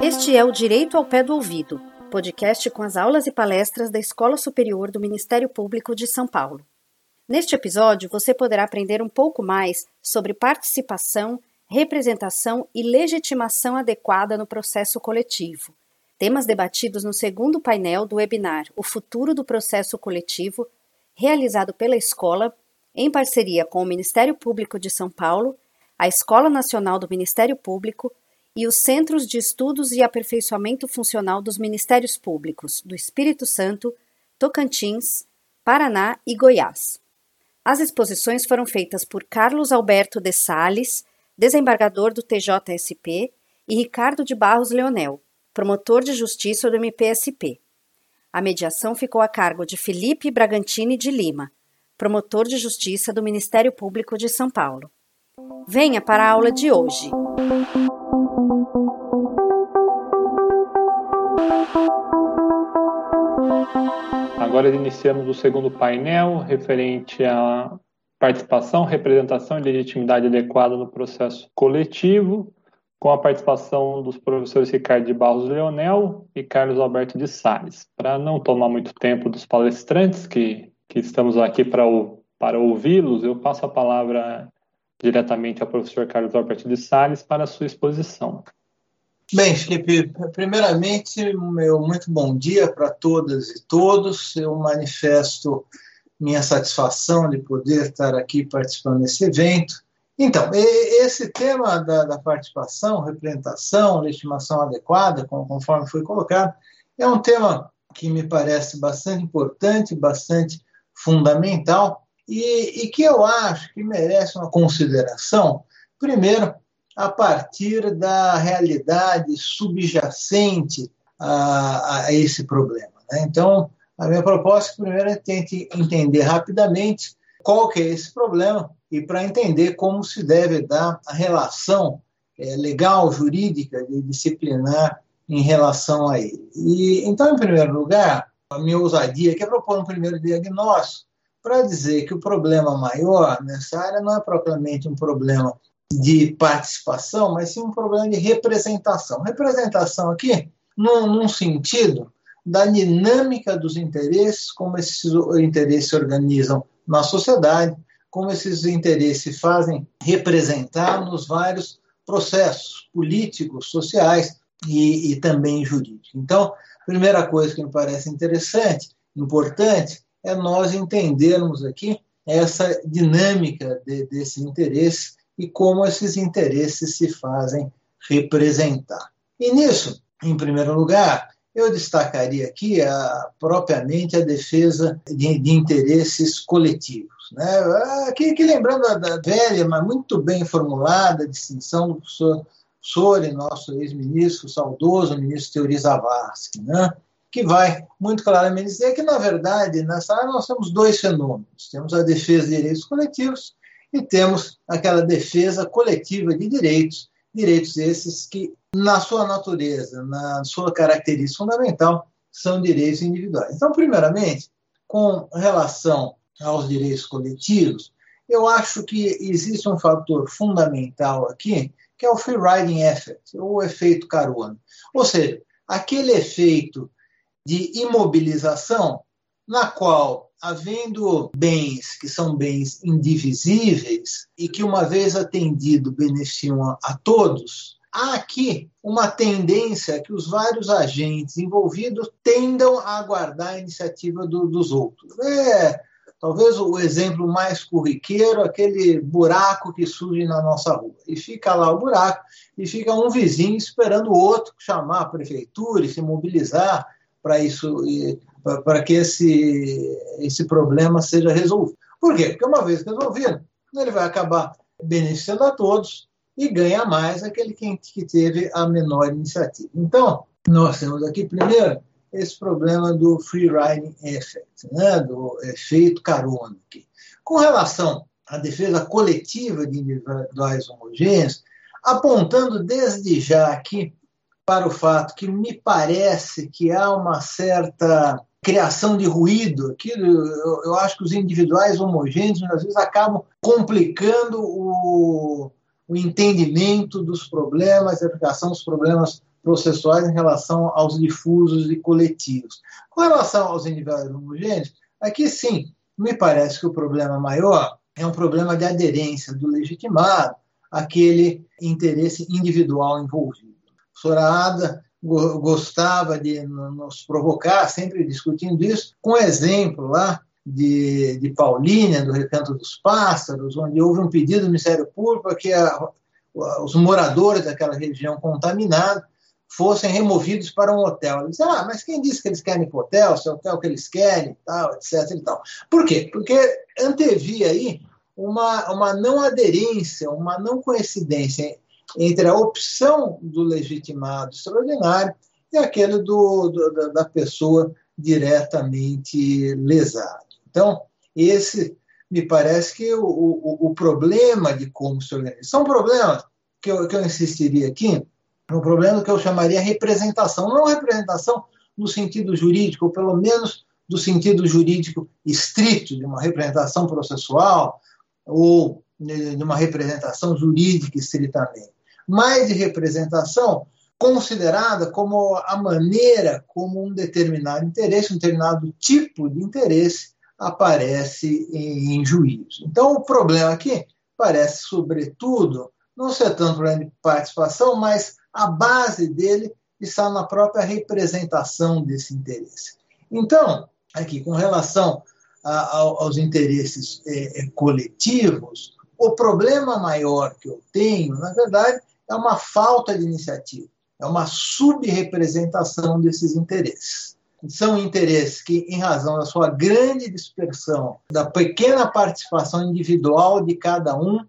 Este é o Direito ao Pé do Ouvido, podcast com as aulas e palestras da Escola Superior do Ministério Público de São Paulo. Neste episódio, você poderá aprender um pouco mais sobre participação, representação e legitimação adequada no processo coletivo. Temas debatidos no segundo painel do webinar O Futuro do Processo Coletivo, realizado pela escola em parceria com o Ministério Público de São Paulo, a Escola Nacional do Ministério Público e os Centros de Estudos e Aperfeiçoamento Funcional dos Ministérios Públicos do Espírito Santo, Tocantins, Paraná e Goiás. As exposições foram feitas por Carlos Alberto de Sales, desembargador do TJSP, e Ricardo de Barros Leonel, promotor de justiça do MPSP. A mediação ficou a cargo de Felipe Bragantini de Lima, promotor de justiça do Ministério Público de São Paulo. Venha para a aula de hoje. Agora iniciamos o segundo painel referente à participação, representação e legitimidade adequada no processo coletivo, com a participação dos professores Ricardo de Barros Leonel e Carlos Alberto de Salles. Para não tomar muito tempo dos palestrantes que, que estamos aqui para, para ouvi-los, eu passo a palavra diretamente ao professor Carlos Alberto de Salles para a sua exposição. Bem, Felipe, primeiramente, meu muito bom dia para todas e todos. Eu manifesto minha satisfação de poder estar aqui participando desse evento. Então, esse tema da, da participação, representação, legitimação adequada, conforme foi colocado, é um tema que me parece bastante importante, bastante fundamental e, e que eu acho que merece uma consideração, primeiro, a partir da realidade subjacente a, a esse problema. Né? Então, a minha proposta, primeiro, é tente entender rapidamente qual que é esse problema e para entender como se deve dar a relação é, legal, jurídica e disciplinar em relação a ele. E, então, em primeiro lugar, a minha ousadia é propor um primeiro diagnóstico para dizer que o problema maior nessa área não é propriamente um problema de participação, mas sim um problema de representação. Representação aqui, num, num sentido da dinâmica dos interesses, como esses interesses se organizam na sociedade, como esses interesses se fazem representar nos vários processos políticos, sociais e, e também jurídicos. Então, a primeira coisa que me parece interessante, importante, é nós entendermos aqui essa dinâmica de, desse interesse e como esses interesses se fazem representar. E nisso, em primeiro lugar, eu destacaria aqui a, propriamente a defesa de, de interesses coletivos. Né? Aqui, aqui lembrando da, da, velha, mas muito bem formulada distinção do professor Sori, nosso ex-ministro, saudoso ministro Teori Zavascki, né? que vai muito claramente dizer que, na verdade, nessa área nós temos dois fenômenos. Temos a defesa de direitos coletivos e temos aquela defesa coletiva de direitos, direitos esses que, na sua natureza, na sua característica fundamental, são direitos individuais. Então, primeiramente, com relação aos direitos coletivos, eu acho que existe um fator fundamental aqui, que é o free riding effect, o efeito carona. Ou seja, aquele efeito de imobilização na qual havendo bens que são bens indivisíveis e que, uma vez atendido, beneficiam a, a todos, há aqui uma tendência que os vários agentes envolvidos tendam a aguardar a iniciativa do, dos outros. É, talvez o exemplo mais corriqueiro, aquele buraco que surge na nossa rua. E fica lá o buraco, e fica um vizinho esperando o outro chamar a prefeitura e se mobilizar para isso para que esse, esse problema seja resolvido. Por quê? Porque uma vez resolvido, ele vai acabar beneficiando a todos e ganha mais aquele que, que teve a menor iniciativa. Então, nós temos aqui, primeiro, esse problema do free riding effect, né, do efeito carona. Aqui. Com relação à defesa coletiva de individuais homogêneos, apontando desde já aqui para o fato que me parece que há uma certa criação de ruído. Aquilo, eu, eu acho que os individuais homogêneos, às vezes, acabam complicando o, o entendimento dos problemas, a aplicação dos problemas processuais em relação aos difusos e coletivos. Com relação aos individuais homogêneos, aqui sim, me parece que o problema maior é um problema de aderência do legitimado àquele interesse individual envolvido. A professora gostava de nos provocar, sempre discutindo isso, com exemplo lá de, de Paulínia, do Recanto dos Pássaros, onde houve um pedido do Ministério Público para que a, os moradores daquela região contaminada fossem removidos para um hotel. Eles ah, mas quem disse que eles querem ir para o hotel, se é o hotel que eles querem, tal, etc. E tal. Por quê? Porque antevia aí uma, uma não aderência, uma não coincidência entre a opção do legitimado extraordinário e aquele do, do da pessoa diretamente lesada. Então, esse me parece que o, o, o problema de como se organiza. São problemas que eu, que eu insistiria aqui, um problema que eu chamaria representação. Não representação no sentido jurídico, ou pelo menos do sentido jurídico estrito, de uma representação processual, ou de uma representação jurídica estritamente, mas de representação considerada como a maneira como um determinado interesse, um determinado tipo de interesse aparece em, juízo. Então, o problema aqui parece, sobretudo, não ser tanto problema de participação, mas a base dele está na própria representação desse interesse. Então, aqui, com relação a, aos interesses é, é, coletivos, o problema maior que eu tenho, na verdade, é uma falta de iniciativa, é uma subrepresentação desses interesses. São interesses que, em razão da sua grande dispersão, da pequena participação individual de cada um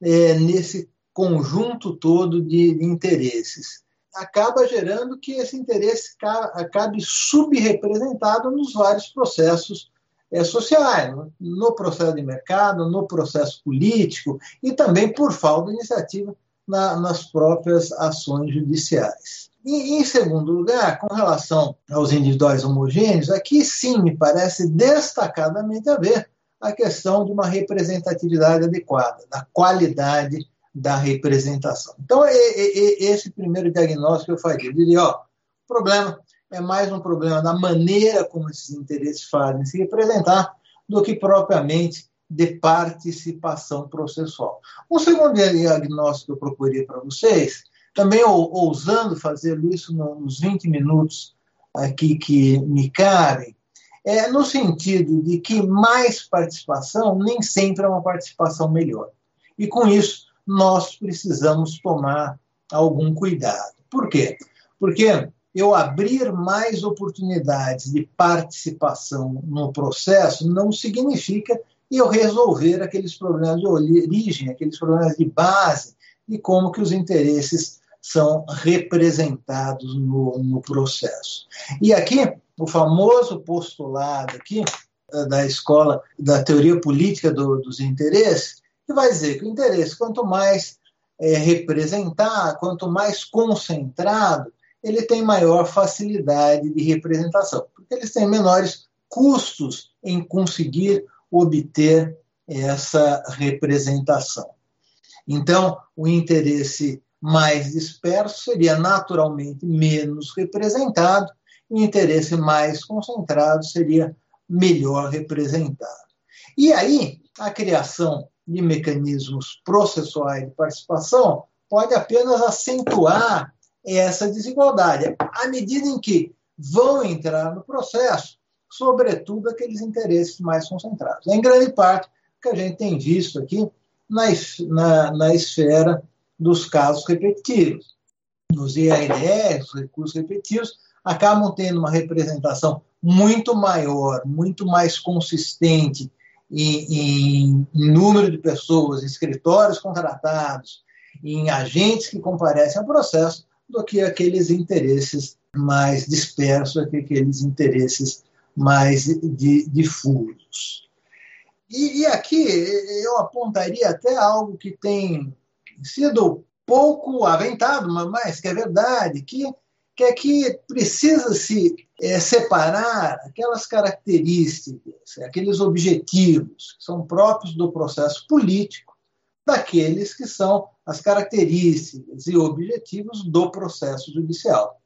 é, nesse conjunto todo de, de interesses, acaba gerando que esse interesse acabe subrepresentado nos vários processos é, sociais, no processo de mercado, no processo político e também por falta de iniciativa na, nas próprias ações judiciais. E, em segundo lugar, com relação aos individuais homogêneos, aqui sim me parece destacadamente haver a questão de uma representatividade adequada, da qualidade da representação. Então, é, é, é esse primeiro diagnóstico eu faria. Eu diria, ó, o problema é mais um problema da maneira como esses interesses fazem se representar do que propriamente de participação processual. Um segundo diagnóstico que eu procurei para vocês, também ousando fazer isso nos 20 minutos aqui que me cabem, é no sentido de que mais participação nem sempre é uma participação melhor. E com isso, nós precisamos tomar algum cuidado. Por quê? Porque eu abrir mais oportunidades de participação no processo não significa eu resolver aqueles problemas de origem, aqueles problemas de base, e como que os interesses são representados no, no processo. E aqui, o famoso postulado aqui eh, da escola da teoria política do, dos interesses, que vai dizer que o interesse, quanto mais é, representar, quanto mais concentrado, ele tem maior facilidade de representação, porque eles têm menores custos em conseguir obter essa representação. Então, o interesse mais disperso seria naturalmente menos representado, e o interesse mais concentrado seria melhor representado. E aí, a criação de mecanismos processuais de participação pode apenas acentuar essa desigualdade, à medida em que vão entrar no processo, sobretudo aqueles interesses mais concentrados. Em grande parte, o que a gente tem visto aqui na, na, na esfera dos casos repetitivos. Nos IRDs, os recursos repetitivos, acabam tendo uma representação muito maior, muito mais consistente em, em número de pessoas, em escritórios contratados, em agentes que comparecem ao processo, do que aqueles interesses mais dispersos, aqueles interesses mais difusos. E, e aqui eu apontaria até algo que tem sido pouco aventado, mas que é verdade, que que é que precisa-se é, separar aquelas características, aqueles objetivos que são próprios do processo político, daqueles que são as características e objetivos do processo judicial.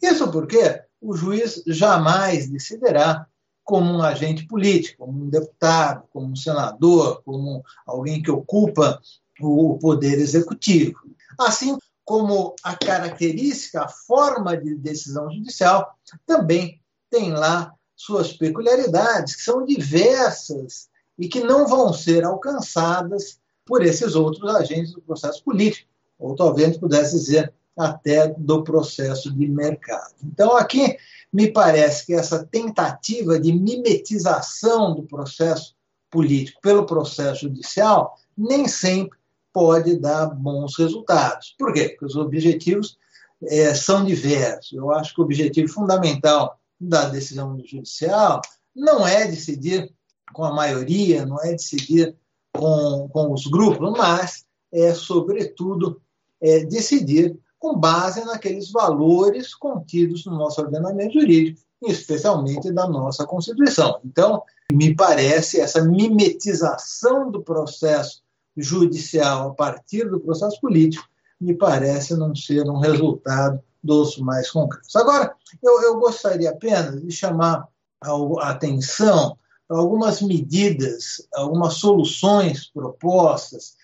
Isso porque o juiz jamais decidirá como um agente político, como um deputado, como um senador, como alguém que ocupa o poder executivo. Assim como a característica, a forma de decisão judicial também tem lá suas peculiaridades, que são diversas e que não vão ser alcançadas por esses outros agentes do processo político, ou talvez pudesse dizer até do processo de mercado. Então, aqui me parece que essa tentativa de mimetização do processo político pelo processo judicial nem sempre pode dar bons resultados. Por quê? Porque os objetivos é, são diversos. Eu acho que o objetivo fundamental da decisão judicial não é decidir com a maioria, não é decidir com, com os grupos, mas é, sobretudo, é, decidir com base naqueles valores contidos no nosso ordenamento jurídico, especialmente da nossa Constituição. Então, me parece essa mimetização do processo judicial a partir do processo político me parece não ser um resultado dos mais concretos. Agora, eu, eu gostaria apenas de chamar a atenção para algumas medidas, algumas soluções propostas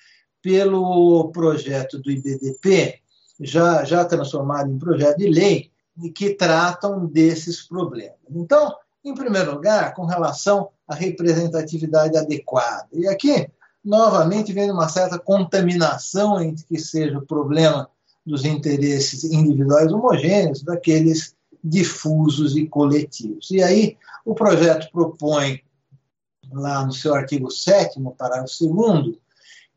pelo projeto do IBDP, já, já transformado em projeto de lei, e que tratam desses problemas. Então, em primeiro lugar, com relação à representatividade adequada. E aqui, novamente, vem uma certa contaminação entre que seja o problema dos interesses individuais homogêneos daqueles difusos e coletivos. E aí, o projeto propõe, lá no seu artigo 7, parágrafo 2,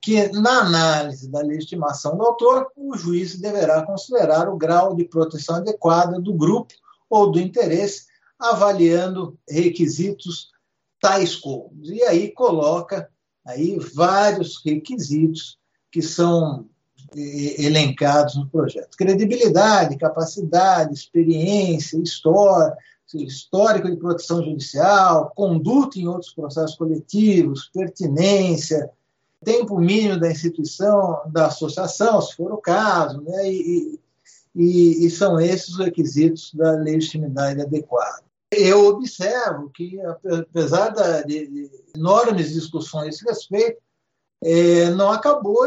que, na análise da legitimação do autor, o juiz deverá considerar o grau de proteção adequada do grupo ou do interesse, avaliando requisitos tais como. E aí coloca aí vários requisitos que são elencados no projeto. Credibilidade, capacidade, experiência, história, histórico de proteção judicial, conduta em outros processos coletivos, pertinência, tempo mínimo da instituição, da associação, se for o caso, né? e, e, e são esses os requisitos da legitimidade adequada. Eu observo que, apesar de, enormes discussões a respeito, é, não acabou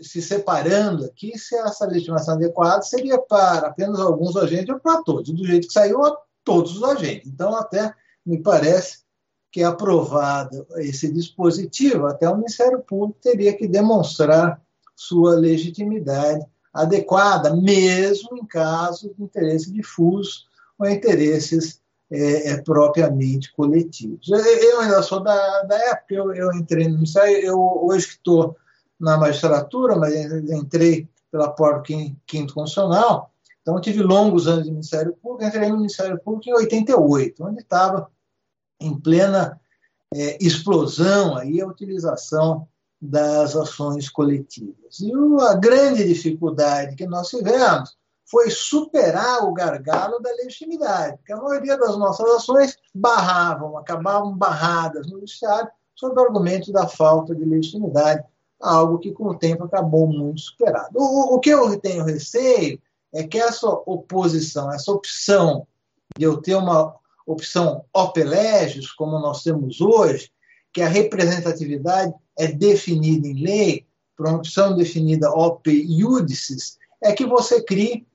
se separando aqui se essa legitimação adequada seria para apenas alguns agentes ou para todos. Do jeito que saiu, a todos os agentes. Então, até me parece que aprovado esse dispositivo, até o Ministério Público teria que demonstrar sua legitimidade adequada, mesmo em casos de interesse difuso ou interesses é, é, propriamente coletivos. Eu ainda sou da, da época, eu, eu entrei no Ministério, eu hoje que estou na magistratura, mas entrei pela porta quinto constitucional, então tive longos anos de Ministério Público, entrei no Ministério Público em 88, onde estava em plena é, explosão aí a utilização das ações coletivas. E a grande dificuldade que nós tivemos foi superar o gargalo da legitimidade, porque a maioria das nossas ações barravam, acabavam barradas no judiciário sob o argumento da falta de legitimidade, algo que com o tempo acabou muito superado. O, o que eu tenho receio é que essa oposição, essa opção de eu ter uma opção opelégios, como nós temos hoje, que a representatividade é definida em lei, por uma opção definida op iudices, é que você crie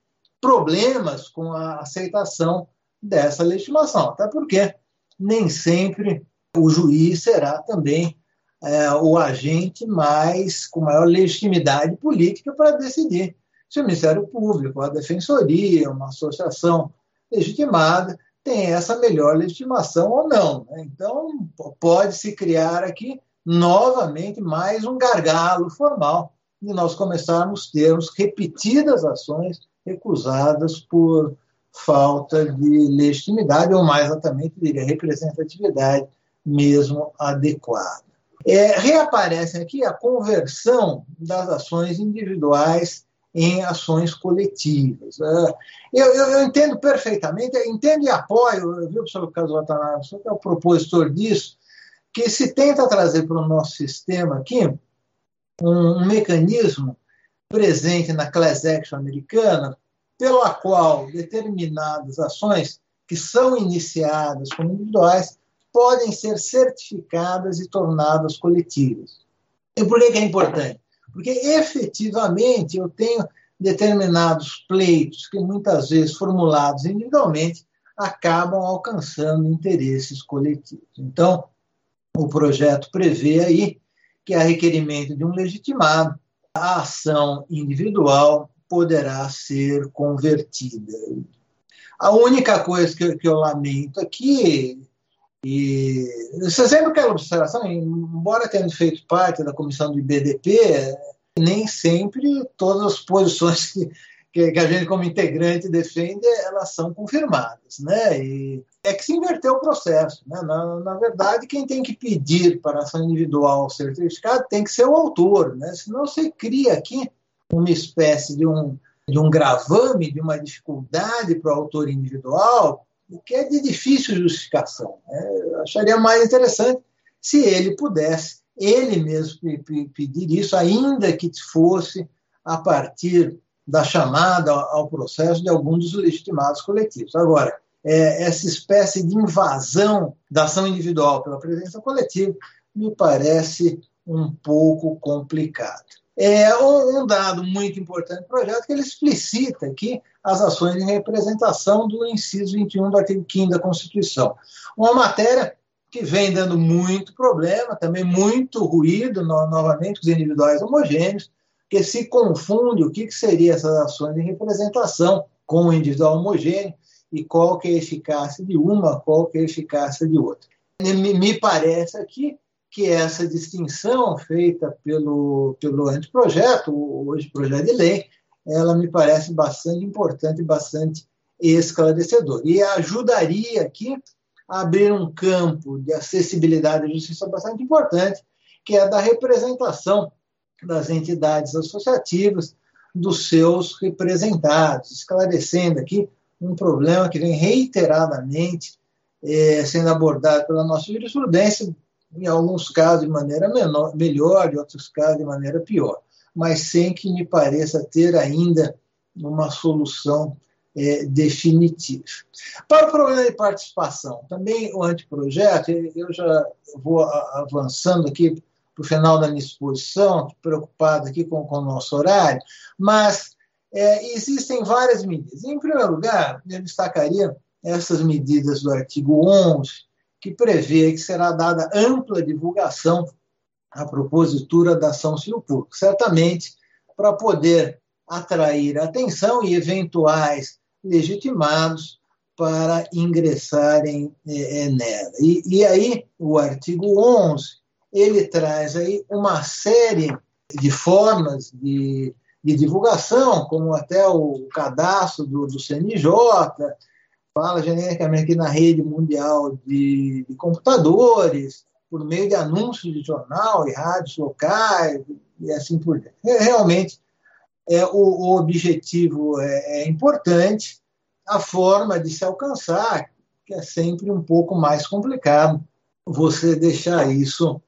problemas com a aceitação dessa legitimação. Até porque nem sempre o juiz será também é, o agente mais com maior legitimidade política para decidir se o Ministério Público, a Defensoria, uma associação legitimada tem essa melhor legitimação ou não. Né? Então, pode-se criar aqui novamente mais um gargalo formal de nós começarmos a termos repetidas ações recusadas por falta de legitimidade, ou mais exatamente, diria, representatividade mesmo adequada. É, reaparece aqui a conversão das ações individuais em ações coletivas. É, eu, eu, eu entendo perfeitamente, entendo e apoio, viu, professor Carlos Watanabe, que é o propositor disso, que se tenta trazer para o nosso sistema aqui um, um mecanismo presente na class action americana, pela qual determinadas ações que são iniciadas como individuais podem ser certificadas e tornadas coletivas. E por que é importante? Porque efetivamente eu tenho determinados pleitos que muitas vezes formulados individualmente acabam alcançando interesses coletivos. Então, o projeto prevê aí que, a requerimento de um legitimado, a ação individual poderá ser convertida. A única coisa que, que eu lamento aqui, e você sempre quer observação, embora tenha feito parte da comissão do IBDP, nem sempre todas as posições que, que, a gente como integrante defende, elas são confirmadas, né? E é que se inverteu o processo, né? Na, na verdade, quem tem que pedir para a ação individual ser certificada tem que ser o autor, né? Senão você cria aqui uma espécie de um, de um gravame, de uma dificuldade para o autor individual, o que é de difícil justificação. Né? Eu acharia mais interessante se ele pudesse, ele mesmo pedir isso, ainda que fosse a partir da chamada ao processo de algum dos legitimados coletivos. Agora, é, essa espécie de invasão da ação individual pela presença coletiva me parece um pouco complicado. É um, dado muito importante do projeto que ele explicita aqui as ações de representação do inciso 21 do artigo 5 da Constituição. Uma matéria que vem dando muito problema, também muito ruído, no, novamente, os individuais homogêneos, que se confunde o que, que seria essas ações de representação com o individual homogêneo e qual que é a eficácia de uma, qual que é a eficácia de outra. Me, parece aqui que essa distinção feita pelo, pelo anteprojeto, hoje projeto de lei, ela me parece bastante importante bastante esclarecedor. E ajudaria aqui a abrir um campo de acessibilidade à justiça bastante importante, que é da representação das entidades associativas, dos seus representados, esclarecendo aqui um problema que vem reiteradamente é, sendo abordado pela nossa jurisprudência, em alguns casos de maneira menor, melhor, em outros casos de maneira pior, mas sem que me pareça ter ainda uma solução é, definitiva. Para o problema de participação, também o anteprojeto, eu já vou avançando aqui para o final da minha exposição, preocupado aqui com, com o nosso horário, mas é, existem várias medidas. Em primeiro lugar, eu destacaria essas medidas do artigo 11, que prevê que será dada ampla divulgação à propositura da ação civil pública, certamente para poder atrair atenção e eventuais legitimados para ingressarem é, é, nela. E, e aí, o artigo 11, ele traz aí uma série de formas de, de divulgação, como até o cadastro do, do CNJ, fala genericamente aqui na rede mundial de, de computadores, por meio de anúncios de jornal e rádios locais e assim por diante. É, realmente, é, o, o objetivo é, é, importante, a forma de se alcançar, que é sempre um pouco mais complicado, você deixar isso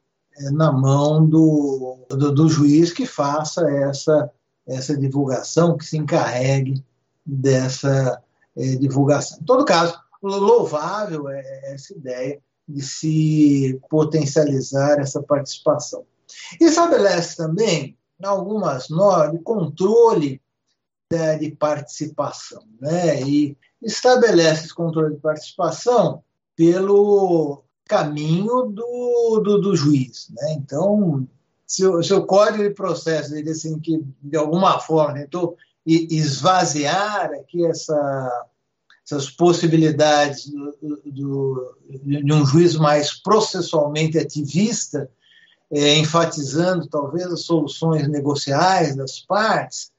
na mão do, do, do, juiz que faça essa, essa divulgação, que se encarregue dessa é, divulgação. Em todo caso, louvável é essa ideia de se potencializar essa participação. E estabelece também algumas normas de controle de participação, né? E estabelece esse controle de participação pelo caminho do, do, do juiz, né? Então, se o, se o código de processo ele assim que de alguma forma tentou esvaziar aqui essa, essas possibilidades do, do, de um juiz mais processualmente ativista, é, enfatizando talvez as soluções negociais das partes,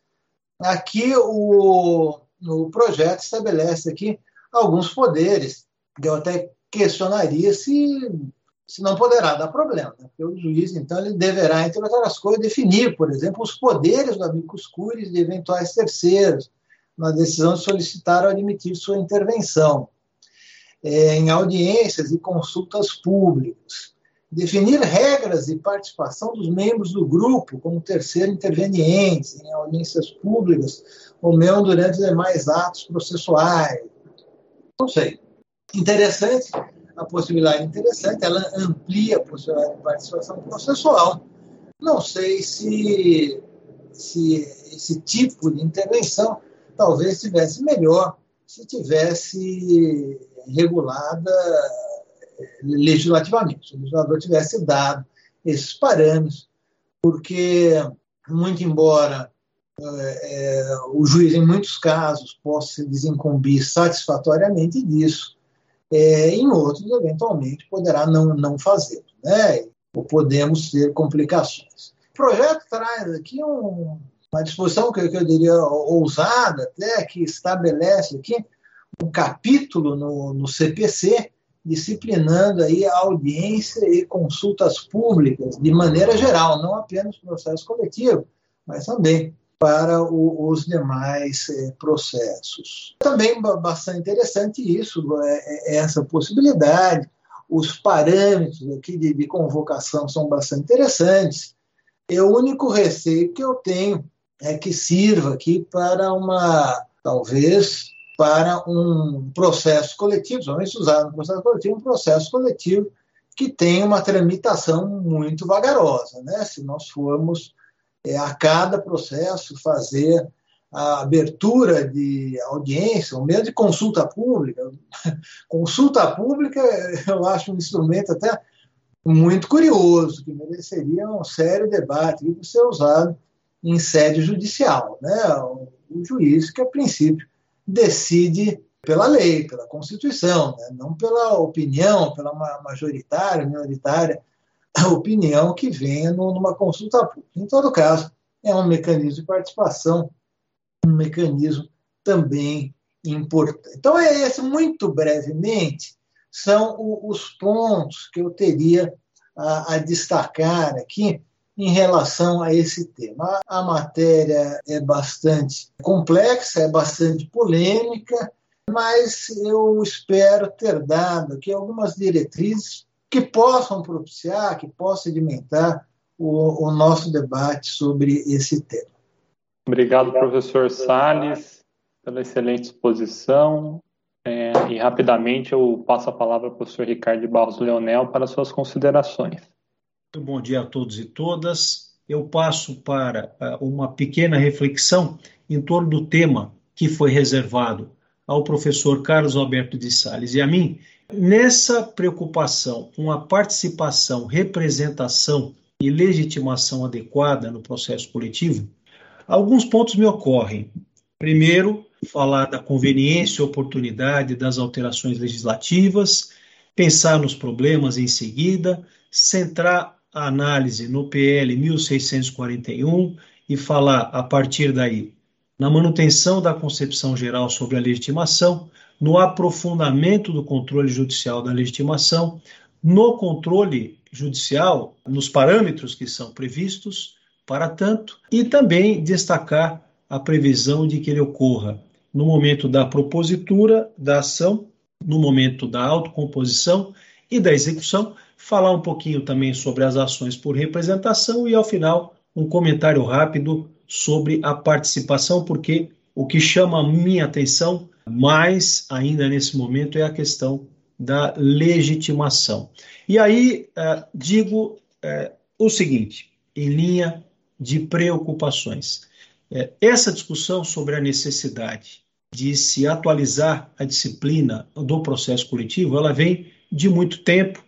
aqui o, o projeto estabelece aqui alguns poderes. Eu até questionaria se senão poderá dar problema, né? porque o juiz, então, ele deverá, entre outras coisas, definir, por exemplo, os poderes do amicus curiae de eventuais terceiros na decisão de solicitar ou admitir sua intervenção, é, em audiências e consultas públicas, definir regras de participação dos membros do grupo como terceiro intervenientes em audiências públicas ou mesmo durante demais atos processuais. Não sei. Interessante a possibilidade interessante, ela amplia a possibilidade de participação processual. Não sei se, se esse tipo de intervenção talvez tivesse melhor se tivesse regulada legislativamente, se o legislador tivesse dado esses parâmetros, porque, muito embora é, é o juiz, em muitos casos, possa se desincumbir satisfatoriamente disso, é, em outros, eventualmente, poderá não, não fazê-lo, né? ou podemos ter complicações. O projeto traz aqui um, uma disposição que, que, eu diria ousada, até que estabelece aqui um capítulo no, no CPC disciplinando aí a audiência e consultas públicas de maneira geral, não apenas processo coletivo, mas também para o, os demais é, processos. Também bastante interessante isso, é, é, essa possibilidade. Os parâmetros aqui de, de convocação são bastante interessantes. E o único receio que eu tenho é que sirva aqui para uma, talvez, para um processo coletivo, somente usado no processo coletivo, um processo coletivo que tem uma tramitação muito vagarosa. Né? Se nós formos é, a cada processo fazer a abertura de audiência, ou mesmo de consulta pública. Consulta pública eu acho um instrumento até muito curioso, que mereceria um sério debate e ser usado em sede judicial. Né? O juiz, que a princípio decide pela lei, pela Constituição, né? não pela opinião, pela majoritária, minoritária opinião que venha numa consulta pública. Em todo caso, é um mecanismo de participação, um mecanismo também importante. Então, é esse, muito brevemente, são os pontos que eu teria a, destacar aqui em relação a esse tema. A matéria é bastante complexa, é bastante polêmica, mas eu espero ter dado aqui algumas diretrizes que possam propiciar, que possam alimentar o, o nosso debate sobre esse tema. Obrigado, professor Sales, pela excelente exposição. É, e rapidamente eu passo a palavra ao professor Ricardo Barros Leonel para suas considerações. Muito bom dia a todos e todas. Eu passo para uh, uma pequena reflexão em torno do tema que foi reservado ao professor Carlos Alberto de Sales e a mim, Nessa preocupação com a participação, representação e legitimação adequada no processo coletivo, alguns pontos me ocorrem. Primeiro, falar da conveniência e oportunidade das alterações legislativas, pensar nos problemas em seguida, centrar a análise no PL 1641 e falar a partir daí na manutenção da concepção geral sobre a legitimação, no aprofundamento do controle judicial da legitimação, no controle judicial, nos parâmetros que são previstos para tanto, e também destacar a previsão de que ele ocorra no momento da propositura da ação, no momento da autocomposição e da execução, falar um pouquinho também sobre as ações por representação e, ao final, um comentário rápido sobre a participação, porque o que chama a minha atenção mais ainda nesse momento é a questão da legitimação. E aí uh, digo uh, o seguinte, em linha de preocupações. Uh, essa discussão sobre a necessidade de se atualizar a disciplina do processo coletivo, ela vem de muito tempo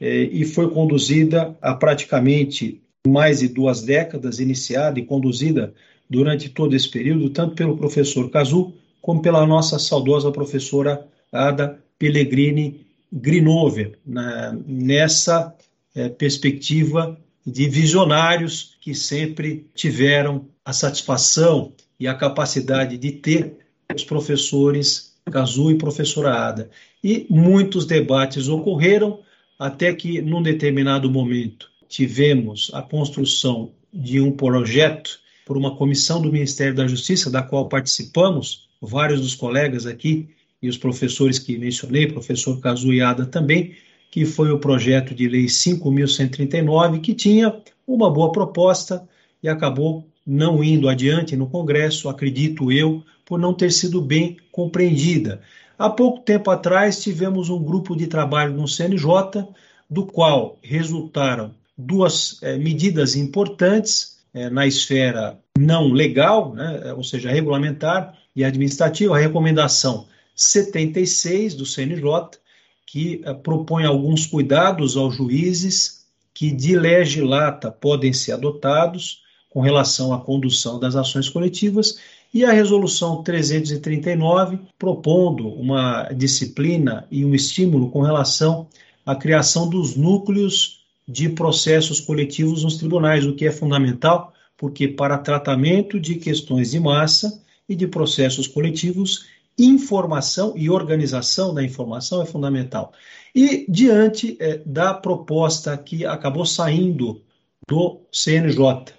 e foi conduzida há praticamente mais de duas décadas, iniciada e conduzida durante todo esse período, tanto pelo professor Cazu como pela nossa saudosa professora Ada Pellegrini Grinover, na, nessa é, perspectiva de visionários que sempre tiveram a satisfação e a capacidade de ter os professores Cazu e professora Ada. E muitos debates ocorreram até que, num determinado momento, tivemos a construção de um projeto por uma comissão do Ministério da Justiça, da qual participamos, vários dos colegas aqui e os professores que mencionei, professor Cazuiada também, que foi o projeto de lei 5.139, que tinha uma boa proposta e acabou não indo adiante no Congresso, acredito eu, por não ter sido bem compreendida. Há pouco tempo atrás tivemos um grupo de trabalho no CNJ, do qual resultaram duas é, medidas importantes é, na esfera não legal, né, ou seja, regulamentar e administrativa, a recomendação 76 do CNJ, que é, propõe alguns cuidados aos juízes que de legislata podem ser adotados com relação à condução das ações coletivas e a resolução 339 propondo uma disciplina e um estímulo com relação à criação dos núcleos de processos coletivos nos tribunais, o que é fundamental, porque para tratamento de questões de massa e de processos coletivos, informação e organização da informação é fundamental. E diante é, da proposta que acabou saindo do CNJ,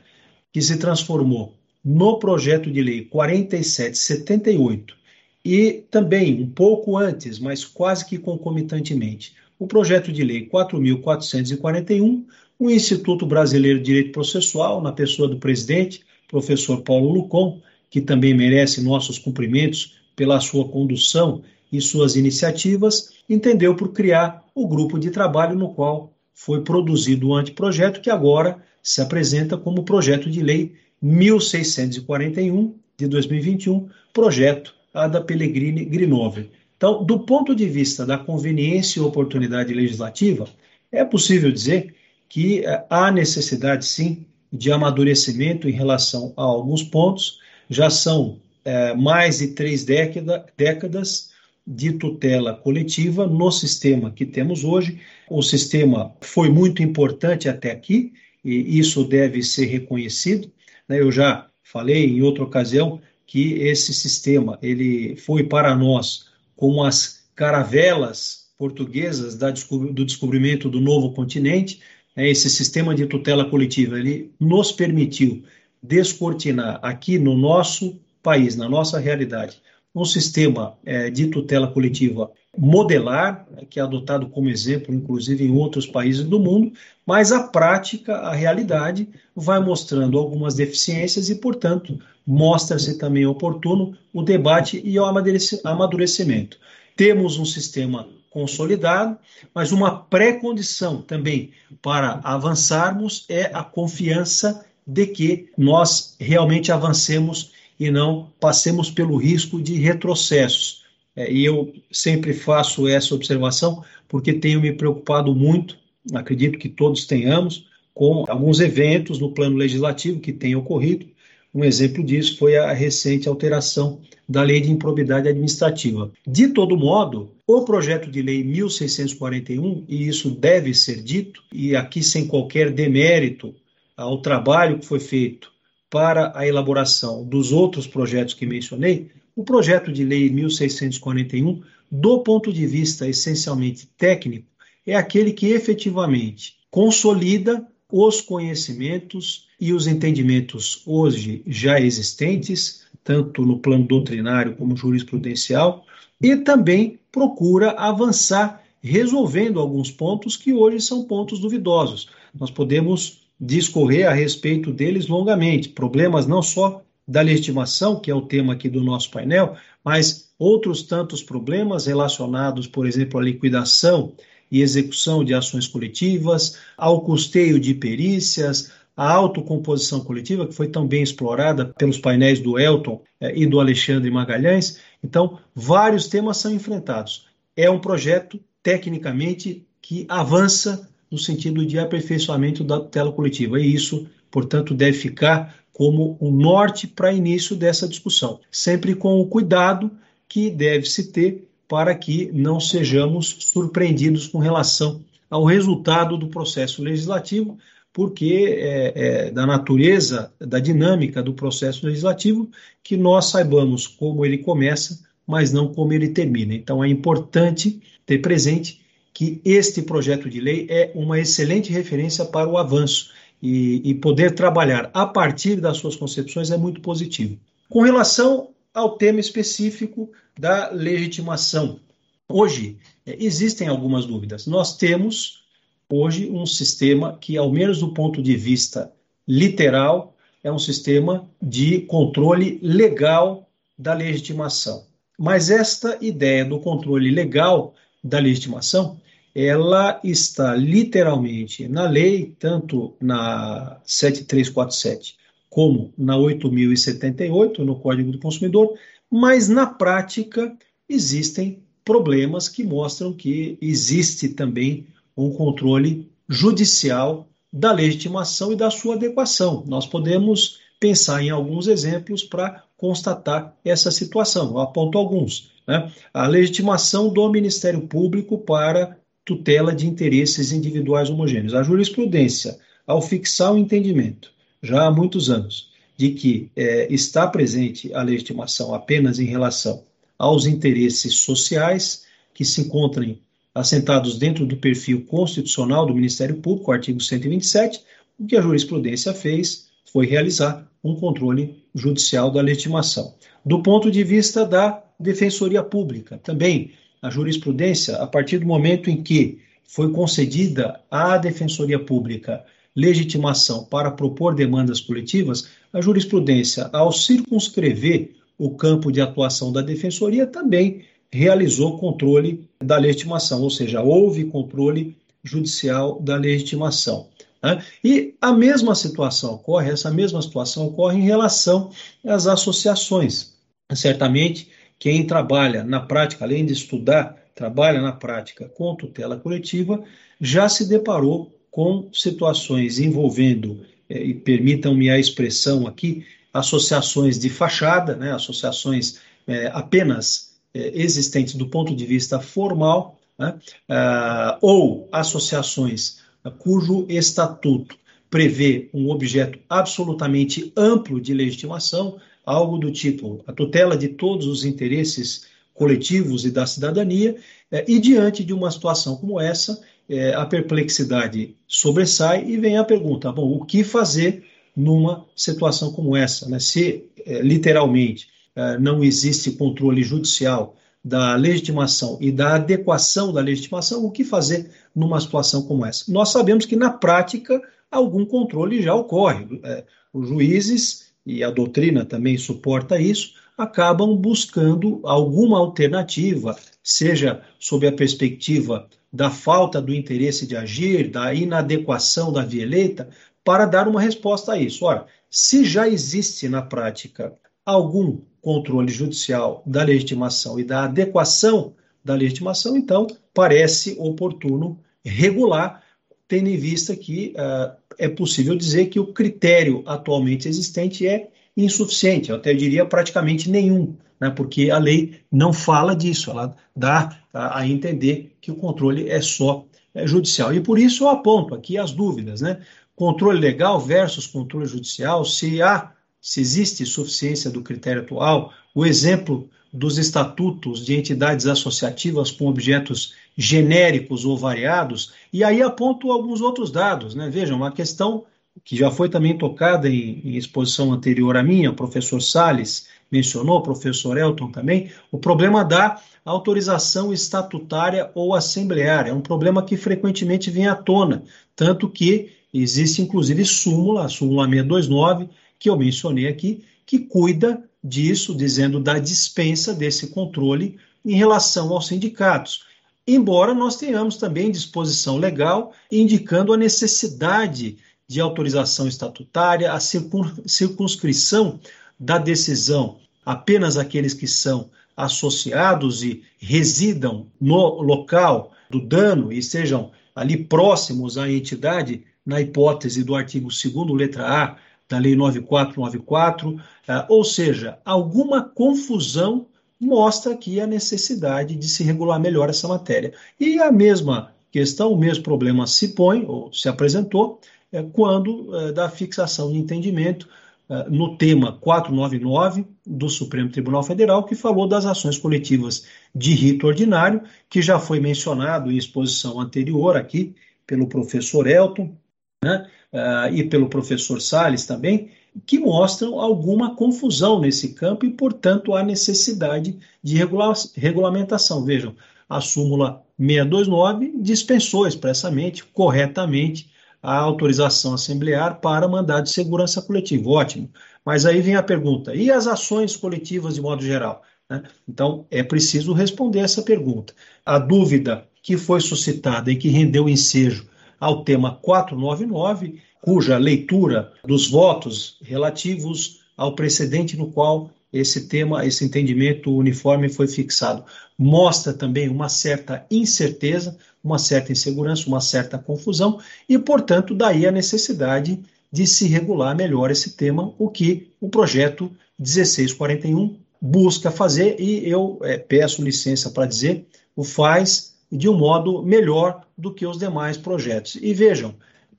que se transformou no projeto de lei 4778 e também um pouco antes, mas quase que concomitantemente, o projeto de lei 4.441, o Instituto Brasileiro de Direito Processual, na pessoa do presidente, professor Paulo Lucon, que também merece nossos cumprimentos pela sua condução e suas iniciativas, entendeu por criar o grupo de trabalho no qual foi produzido o anteprojeto, que agora se apresenta como projeto de lei 1641 de 2021, projeto Ada Pellegrini Grinover. Então, do ponto de vista da conveniência e oportunidade legislativa, é possível dizer que eh, há necessidade, sim, de amadurecimento em relação a alguns pontos. Já são é, mais de três década, décadas de tutela coletiva no sistema que temos hoje. O sistema foi muito importante até aqui e isso deve ser reconhecido. Né? Eu já falei em outra ocasião que esse sistema ele foi para nós como as caravelas portuguesas do descobrimento do novo continente, né, esse sistema de tutela coletiva, ele nos permitiu descortinar aqui no nosso país, na nossa realidade, um sistema é, de tutela coletiva modelar, né, que é adotado como exemplo, inclusive, em outros países do mundo, mas a prática, a realidade, vai mostrando algumas deficiências e, portanto, mostra-se também oportuno o debate e o amadurecimento. Temos um sistema consolidado, mas uma pré-condição também para avançarmos é a confiança de que nós realmente avancemos e não passemos pelo risco de retrocessos. É, e eu sempre faço essa observação porque tenho me preocupado muito, acredito que todos tenhamos, com alguns eventos no plano legislativo que têm ocorrido. Um exemplo disso foi a recente alteração da Lei de Improbidade Administrativa. De todo modo, o projeto de lei 1641, e isso deve ser dito, e aqui sem qualquer demérito ao trabalho que foi feito para a elaboração dos outros projetos que mencionei, o projeto de lei 1641, do ponto de vista essencialmente técnico, é aquele que efetivamente consolida os conhecimentos e os entendimentos hoje já existentes, tanto no plano doutrinário como jurisprudencial, e também procura avançar resolvendo alguns pontos que hoje são pontos duvidosos. Nós podemos discorrer a respeito deles longamente, problemas não só da legitimação, que é o tema aqui do nosso painel, mas outros tantos problemas relacionados, por exemplo, à liquidação e execução de ações coletivas, ao custeio de perícias, a autocomposição coletiva, que foi tão bem explorada pelos painéis do Elton eh, e do Alexandre Magalhães. Então, vários temas são enfrentados. É um projeto, tecnicamente, que avança no sentido de aperfeiçoamento da tutela coletiva. E isso, portanto, deve ficar como um norte para início dessa discussão, sempre com o cuidado que deve se ter para que não sejamos surpreendidos com relação ao resultado do processo legislativo, porque é, é, da natureza, da dinâmica do processo legislativo, que nós saibamos como ele começa, mas não como ele termina. Então é importante ter presente que este projeto de lei é uma excelente referência para o avanço e, e poder trabalhar a partir das suas concepções é muito positivo. Com relação ao tema específico da legitimação, hoje é, existem algumas dúvidas. Nós temos hoje um sistema que, ao menos do ponto de vista literal, é um sistema de controle legal da legitimação. Mas esta ideia do controle legal da legitimação, ela está literalmente na lei, tanto na 7347 como na 8078, no Código do Consumidor, mas na prática existem problemas que mostram que existe também um controle judicial da legitimação e da sua adequação. Nós podemos pensar em alguns exemplos para constatar essa situação. Eu aponto alguns. Né? A legitimação do Ministério Público para tutela de interesses individuais homogêneos. A jurisprudência, ao fixar o entendimento, já há muitos anos, de que é, está presente a legitimação apenas em relação aos interesses sociais que se encontram assentados dentro do perfil constitucional do Ministério Público, artigo 127, o que a jurisprudência fez foi realizar um controle judicial da legitimação. Do ponto de vista da Defensoria Pública, também a jurisprudência, a partir do momento em que foi concedida à Defensoria Pública legitimação para propor demandas coletivas, a jurisprudência, ao circunscrever o campo de atuação da Defensoria, também realizou controle da legitimação, ou seja, houve controle judicial da legitimação. Né? E a mesma situação ocorre, essa mesma situação ocorre em relação às associações. Certamente, quem trabalha na prática, além de estudar, trabalha na prática com tutela coletiva, já se deparou com situações envolvendo, eh, e permitam-me a expressão aqui, associações de fachada, né, associações eh, apenas eh, existentes do ponto de vista formal, né, ah, ou associações cujo estatuto prevê um objeto absolutamente amplo de legitimação, algo do tipo a tutela de todos os interesses coletivos e da cidadania, eh, e diante de uma situação como essa, eh, a perplexidade sobressai e vem a pergunta: bom, o que fazer numa situação como essa? Né? Se eh, literalmente não existe controle judicial da legitimação e da adequação da legitimação, o que fazer numa situação como essa? Nós sabemos que, na prática, algum controle já ocorre. É, os juízes, e a doutrina também suporta isso, acabam buscando alguma alternativa, seja sob a perspectiva da falta do interesse de agir, da inadequação da via eleita, para dar uma resposta a isso. Ora, se já existe na prática algum controle judicial da legitimação e da adequação da legitimação, então parece oportuno regular, tendo em vista que uh, é possível dizer que o critério atualmente existente é insuficiente, eu até diria praticamente nenhum, né, porque a lei não fala disso, ela dá a, entender que o controle é só é, judicial. E por isso eu aponto aqui as dúvidas, né? Controle legal versus controle judicial, se há se existe suficiência do critério atual, o exemplo dos estatutos de entidades associativas com objetos genéricos ou variados, e aí aponto alguns outros dados. Né? Vejam, uma questão que já foi também tocada em, em exposição anterior à minha, o professor Salles mencionou, o professor Elton também, o problema da autorização estatutária ou assembleária. É um problema que frequentemente vem à tona, tanto que existe inclusive súmula, a súmula 629, que eu mencionei aqui, que cuida disso, dizendo da dispensa desse controle em relação aos sindicatos. Embora nós tenhamos também disposição legal indicando a necessidade de autorização estatutária, a circunscrição da decisão apenas aqueles que são associados e residam no local do dano e sejam ali próximos à entidade, na hipótese do artigo 2 letra A da Lei 9494, ah, ou seja, alguma confusão mostra aqui a necessidade de se regular melhor essa matéria. E a mesma questão, o mesmo problema se põe, ou se apresentou, é, quando é, da fixação de entendimento uh, no tema 499 do Supremo Tribunal Federal, que falou das ações coletivas de rito ordinário, que já foi mencionado em exposição anterior aqui pelo professor Elton né, uh, e pelo professor Sales também, que mostram alguma confusão nesse campo e, portanto, a necessidade de regula regulamentação. Vejam, a súmula 629 dispensou expressamente, corretamente, a autorização assemblear para mandado de segurança coletivo. Ótimo. Mas aí vem a pergunta: e as ações coletivas de modo geral? Né? Então, é preciso responder essa pergunta. A dúvida que foi suscitada e que rendeu ensejo ao tema 499, cuja leitura dos votos relativos ao precedente no qual esse tema, esse entendimento uniforme foi fixado. Mostra também uma certa incerteza, uma certa insegurança, uma certa confusão, e, portanto, daí a necessidade de se regular melhor esse tema, o que o projeto 1641 busca fazer, e eu é, peço licença para dizer, o faz de um modo melhor do que os demais projetos. E vejam,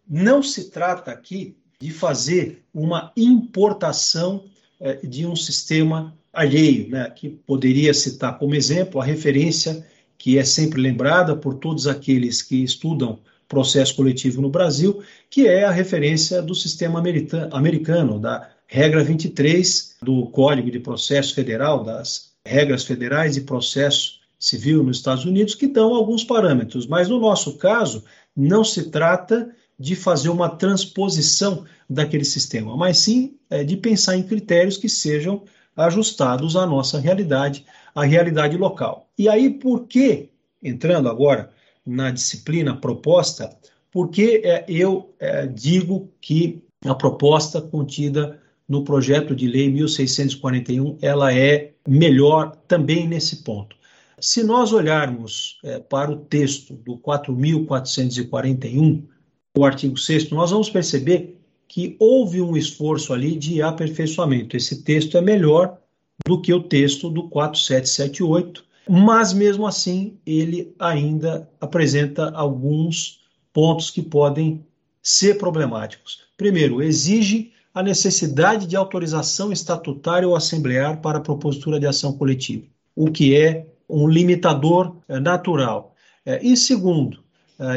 não se trata aqui de fazer uma importação é, de um sistema alheio, né, que poderia citar como exemplo a referência que é sempre lembrada por todos aqueles que estudam processo coletivo no Brasil, que é a referência do sistema americano, da regra 23 do Código de Processo Federal, das regras federais de processo civil nos Estados Unidos, que dão alguns parâmetros. Mas no nosso caso, não se trata de fazer uma transposição daquele sistema, mas sim é, de pensar em critérios que sejam ajustados à nossa realidade, à realidade local. E aí, por que, entrando agora na disciplina proposta, por que é, eu é, digo que a proposta contida no projeto de lei 1641 ela é melhor também nesse ponto. Se nós olharmos é, para o texto do 4.441, o artigo 6 nós vamos perceber que houve um esforço ali de aperfeiçoamento. Esse texto é melhor do que o texto do 4778, mas mesmo assim ele ainda apresenta alguns pontos que podem ser problemáticos. Primeiro, exige a necessidade de autorização estatutária ou assemblear para a propositura de ação coletiva, o que é um limitador eh, natural. Eh, e segundo,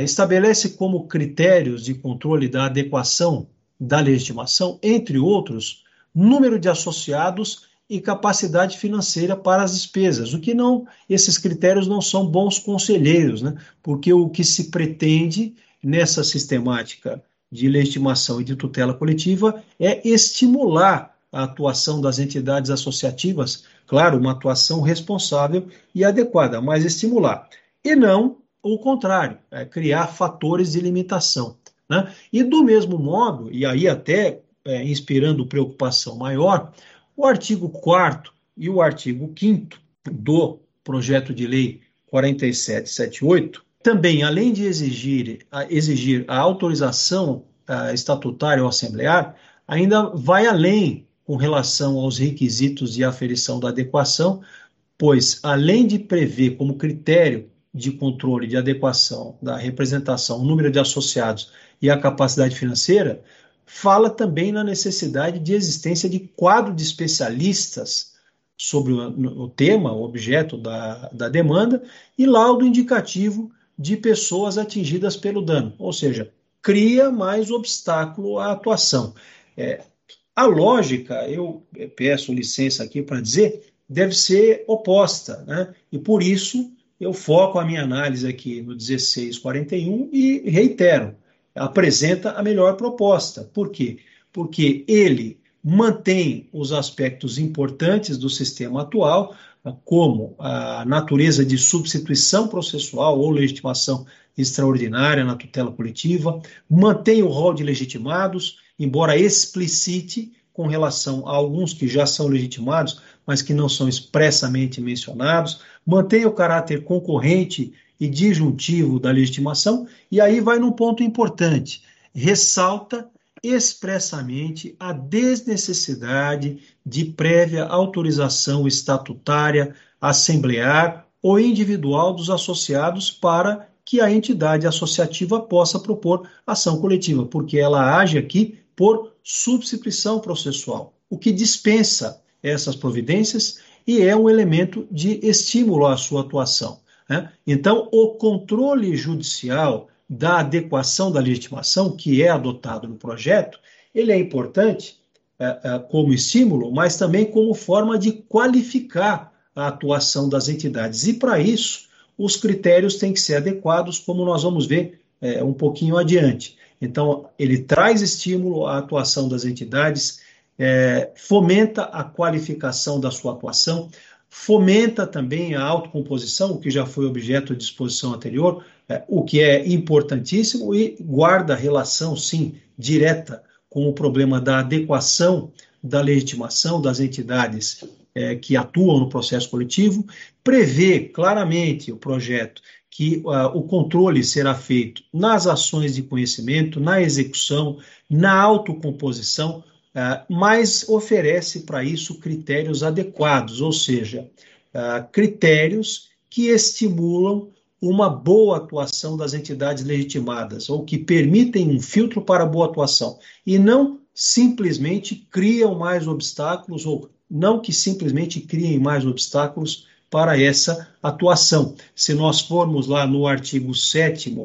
estabelece como critérios de controle da adequação da legitimação, entre outros, número de associados e capacidade financeira para as despesas, o que não, esses critérios não são bons conselheiros, né? porque o que se pretende nessa sistemática de legitimação e de tutela coletiva é estimular a atuação das entidades associativas, claro, uma atuação responsável e adequada, mas estimular, e não o contrário, é criar fatores de limitação. Né? E do mesmo modo, e aí até é, inspirando preocupação maior, o artigo 4 e o artigo 5 do projeto de lei 4778 também, além de exigir, exigir a autorização estatutária ou assemblear, ainda vai além com relação aos requisitos de aferição da adequação, pois, além de prever como critério de controle de adequação da representação, o número de associados e a capacidade financeira, fala também na necessidade de existência de quadro de especialistas sobre o, o tema, o objeto da, da demanda, e laudo indicativo de pessoas atingidas pelo dano, ou seja, cria mais obstáculo à atuação. É, a lógica, eu peço licença aqui para dizer, deve ser oposta, né? e por isso eu foco a minha análise aqui no 1641 e reitero, apresenta a melhor proposta. Por quê? Porque ele mantém os aspectos importantes do sistema atual, como a natureza de substituição processual ou legitimação extraordinária na tutela coletiva, mantém o rol de legitimados, embora explicite com relação a alguns que já são legitimados, mas que não são expressamente mencionados, mantém o caráter concorrente e disjuntivo da legitimação, e aí vai num ponto importante: ressalta expressamente a desnecessidade de prévia autorização estatutária, assemblear ou individual dos associados para que a entidade associativa possa propor ação coletiva, porque ela age aqui por subscrição processual, o que dispensa essas providências e é um elemento de estímulo à sua atuação. Né? Então, o controle judicial da adequação da legitimação, que é adotado no projeto, ele é importante é, é, como estímulo, mas também como forma de qualificar a atuação das entidades. E, para isso, os critérios têm que ser adequados, como nós vamos ver é, um pouquinho adiante. Então, ele traz estímulo à atuação das entidades, é, fomenta a qualificação da sua atuação, fomenta também a autocomposição, o que já foi objeto de disposição anterior, é, o que é importantíssimo e guarda relação, sim, direta com o problema da adequação da legitimação das entidades é, que atuam no processo coletivo, prevê claramente o projeto que uh, o controle será feito nas ações de conhecimento, na execução, na autocomposição, mas oferece para isso critérios adequados, ou seja, uh, critérios que estimulam uma boa atuação das entidades legitimadas, ou que permitem um filtro para boa atuação, e não simplesmente criam mais obstáculos, ou não que simplesmente criem mais obstáculos para essa atuação. Se nós formos lá no artigo 7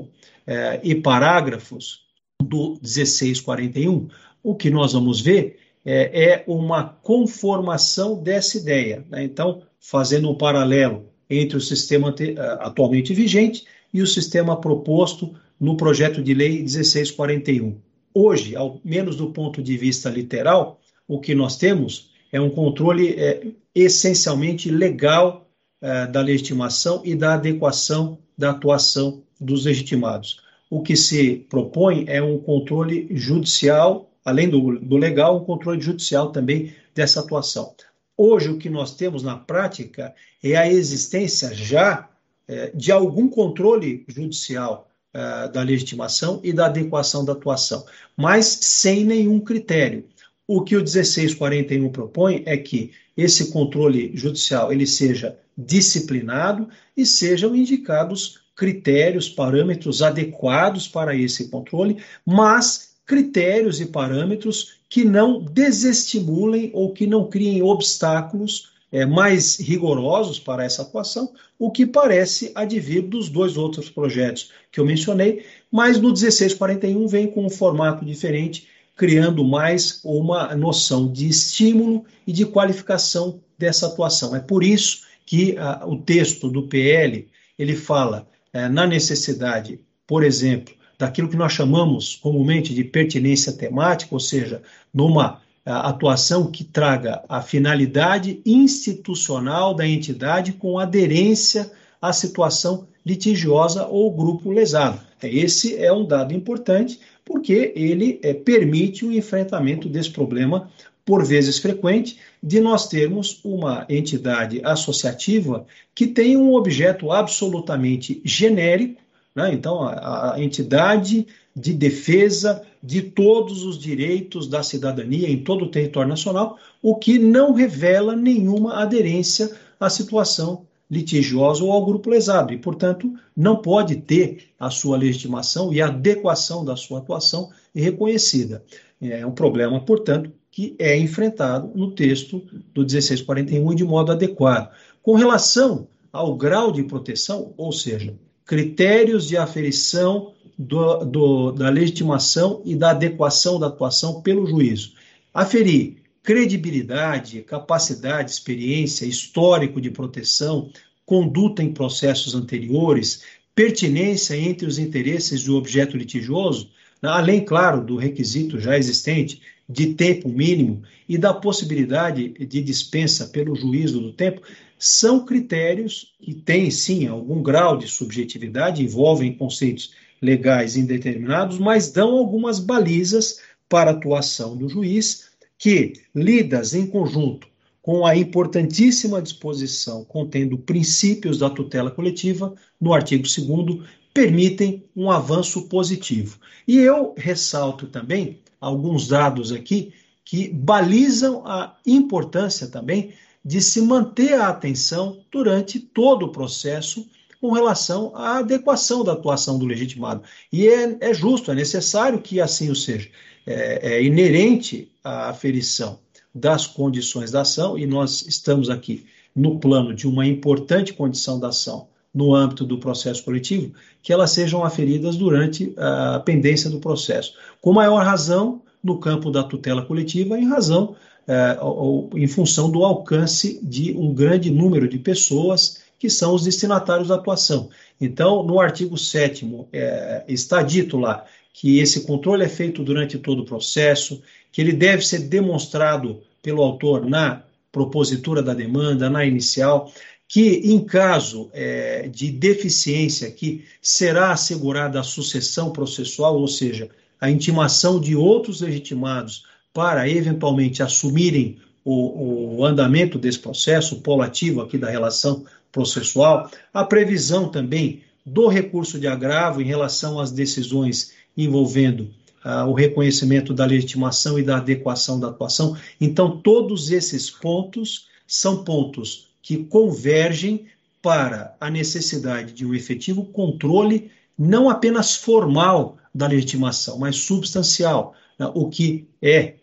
eh, e parágrafos do 1641, o que nós vamos ver é, é uma conformação dessa ideia. Né? Então, fazendo um paralelo entre o sistema eh, atualmente vigente e o sistema proposto no projeto de lei 1641. Hoje, ao menos do ponto de vista literal, o que nós temos é um controle é, essencialmente legal é, da legitimação e da adequação da atuação dos legitimados. O que se propõe é um controle judicial, além do, do legal, um controle judicial também dessa atuação. Hoje, o que nós temos na prática é a existência já é, de algum controle judicial é, da legitimação e da adequação da atuação, mas sem nenhum critério. O que o 1641 propõe é que esse controle judicial ele seja disciplinado e sejam indicados critérios, parâmetros adequados para esse controle, mas critérios e parâmetros que não desestimulem ou que não criem obstáculos é, mais rigorosos para essa atuação, o que parece advir dos dois outros projetos que eu mencionei, mas no 1641 vem com um formato diferente, criando mais uma noção de estímulo e de qualificação dessa atuação. É por isso que a, o texto do PL ele fala é, na necessidade, por exemplo, daquilo que nós chamamos comumente de pertinência temática, ou seja, numa atuação que traga a finalidade institucional da entidade com aderência à situação litigiosa ou grupo lesado. Esse é um dado importante porque ele é, permite o enfrentamento desse problema, por vezes frequente, de nós termos uma entidade associativa que tem um objeto absolutamente genérico, né? então a, a entidade de defesa de todos os direitos da cidadania em todo o território nacional, o que não revela nenhuma aderência à situação litigiosa ou ao grupo lesado, e, portanto, não pode ter a sua legitimação e adequação da sua atuação reconhecida. É um problema, portanto, que é enfrentado no texto do 1641 de modo adequado. Com relação ao grau de proteção, ou seja, critérios de aferição do, do, da legitimação e da adequação da atuação pelo juízo. Aferir credibilidade, capacidade, experiência, histórico de proteção, conduta em processos anteriores, pertinência entre os interesses do objeto litigioso, além, claro, do requisito já existente de tempo mínimo e da possibilidade de dispensa pelo juízo do tempo, são critérios que têm, sim, algum grau de subjetividade, envolvem conceitos legais indeterminados, mas dão algumas balizas para a atuação do juiz, que, lidas em conjunto com a importantíssima disposição contendo princípios da tutela coletiva, no artigo 2, permitem um avanço positivo. E eu ressalto também alguns dados aqui que balizam a importância também de se manter a atenção durante todo o processo com relação à adequação da atuação do legitimado. E é, é justo, é necessário que assim o seja. É, é inerente à aferição das condições da ação, e nós estamos aqui no plano de uma importante condição da ação no âmbito do processo coletivo, que elas sejam aferidas durante a pendência do processo. Com maior razão no campo da tutela coletiva, em razão, é, ou, em função do alcance de um grande número de pessoas que são os destinatários da atuação. Então, no artigo 7 é, está dito lá que esse controle é feito durante todo o processo, que ele deve ser demonstrado pelo autor na propositura da demanda, na inicial, que em caso é, de deficiência que será assegurada a sucessão processual, ou seja, a intimação de outros legitimados para eventualmente assumirem o, o andamento desse processo, o polo ativo aqui da relação processual, a previsão também do recurso de agravo em relação às decisões envolvendo ah, o reconhecimento da legitimação e da adequação da atuação. Então, todos esses pontos são pontos que convergem para a necessidade de um efetivo controle, não apenas formal da legitimação, mas substancial, né, o que é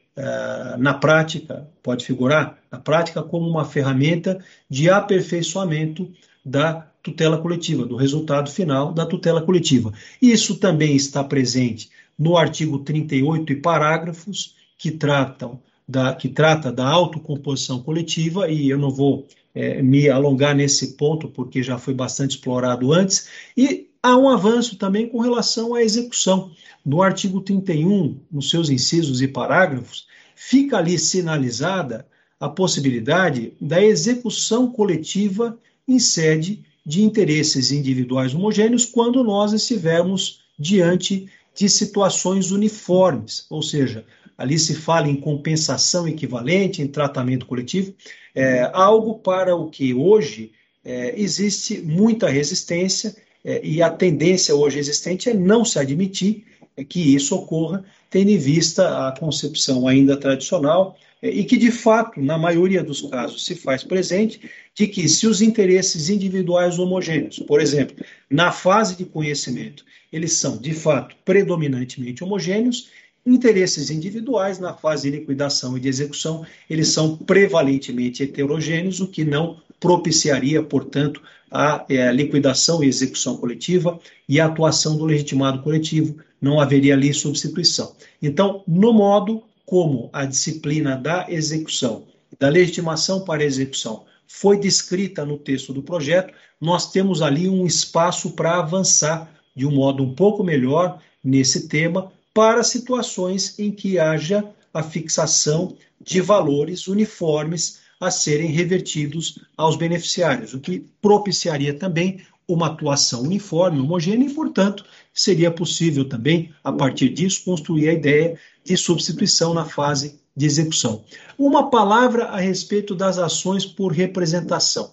na prática, pode figurar na prática como uma ferramenta de aperfeiçoamento da tutela coletiva, do resultado final da tutela coletiva. Isso também está presente no artigo 38 e parágrafos que tratam da, que trata da autocomposição coletiva, e eu não vou é, me alongar nesse ponto, porque já foi bastante explorado antes, e há um avanço também com relação à execução. No artigo 31, nos seus incisos e parágrafos, fica ali sinalizada a possibilidade da execução coletiva em sede de interesses individuais homogêneos quando nós estivermos diante de situações uniformes, ou seja, ali se fala em compensação equivalente, em tratamento coletivo, é, algo para o que hoje é, existe muita resistência é, e a tendência hoje existente é não se admitir que isso ocorra, tendo em vista a concepção ainda tradicional é, e que, de fato, na maioria dos casos, se faz presente, de que se os interesses individuais homogêneos, por exemplo, na fase de conhecimento, eles são, de fato, predominantemente homogêneos, interesses individuais na fase de liquidação e de execução, eles são prevalentemente heterogêneos, o que não propiciaria, portanto, a, é, liquidação e execução coletiva e a atuação do legitimado coletivo, não haveria ali substituição. Então, no modo como a disciplina da execução, da legitimação para execução, foi descrita no texto do projeto, nós temos ali um espaço para avançar de um modo um pouco melhor nesse tema para situações em que haja a fixação de valores uniformes a serem revertidos aos beneficiários, o que propiciaria também uma atuação uniforme, homogênea e, portanto, seria possível também, a partir disso, construir a ideia de substituição na fase de execução. Uma palavra a respeito das ações por representação.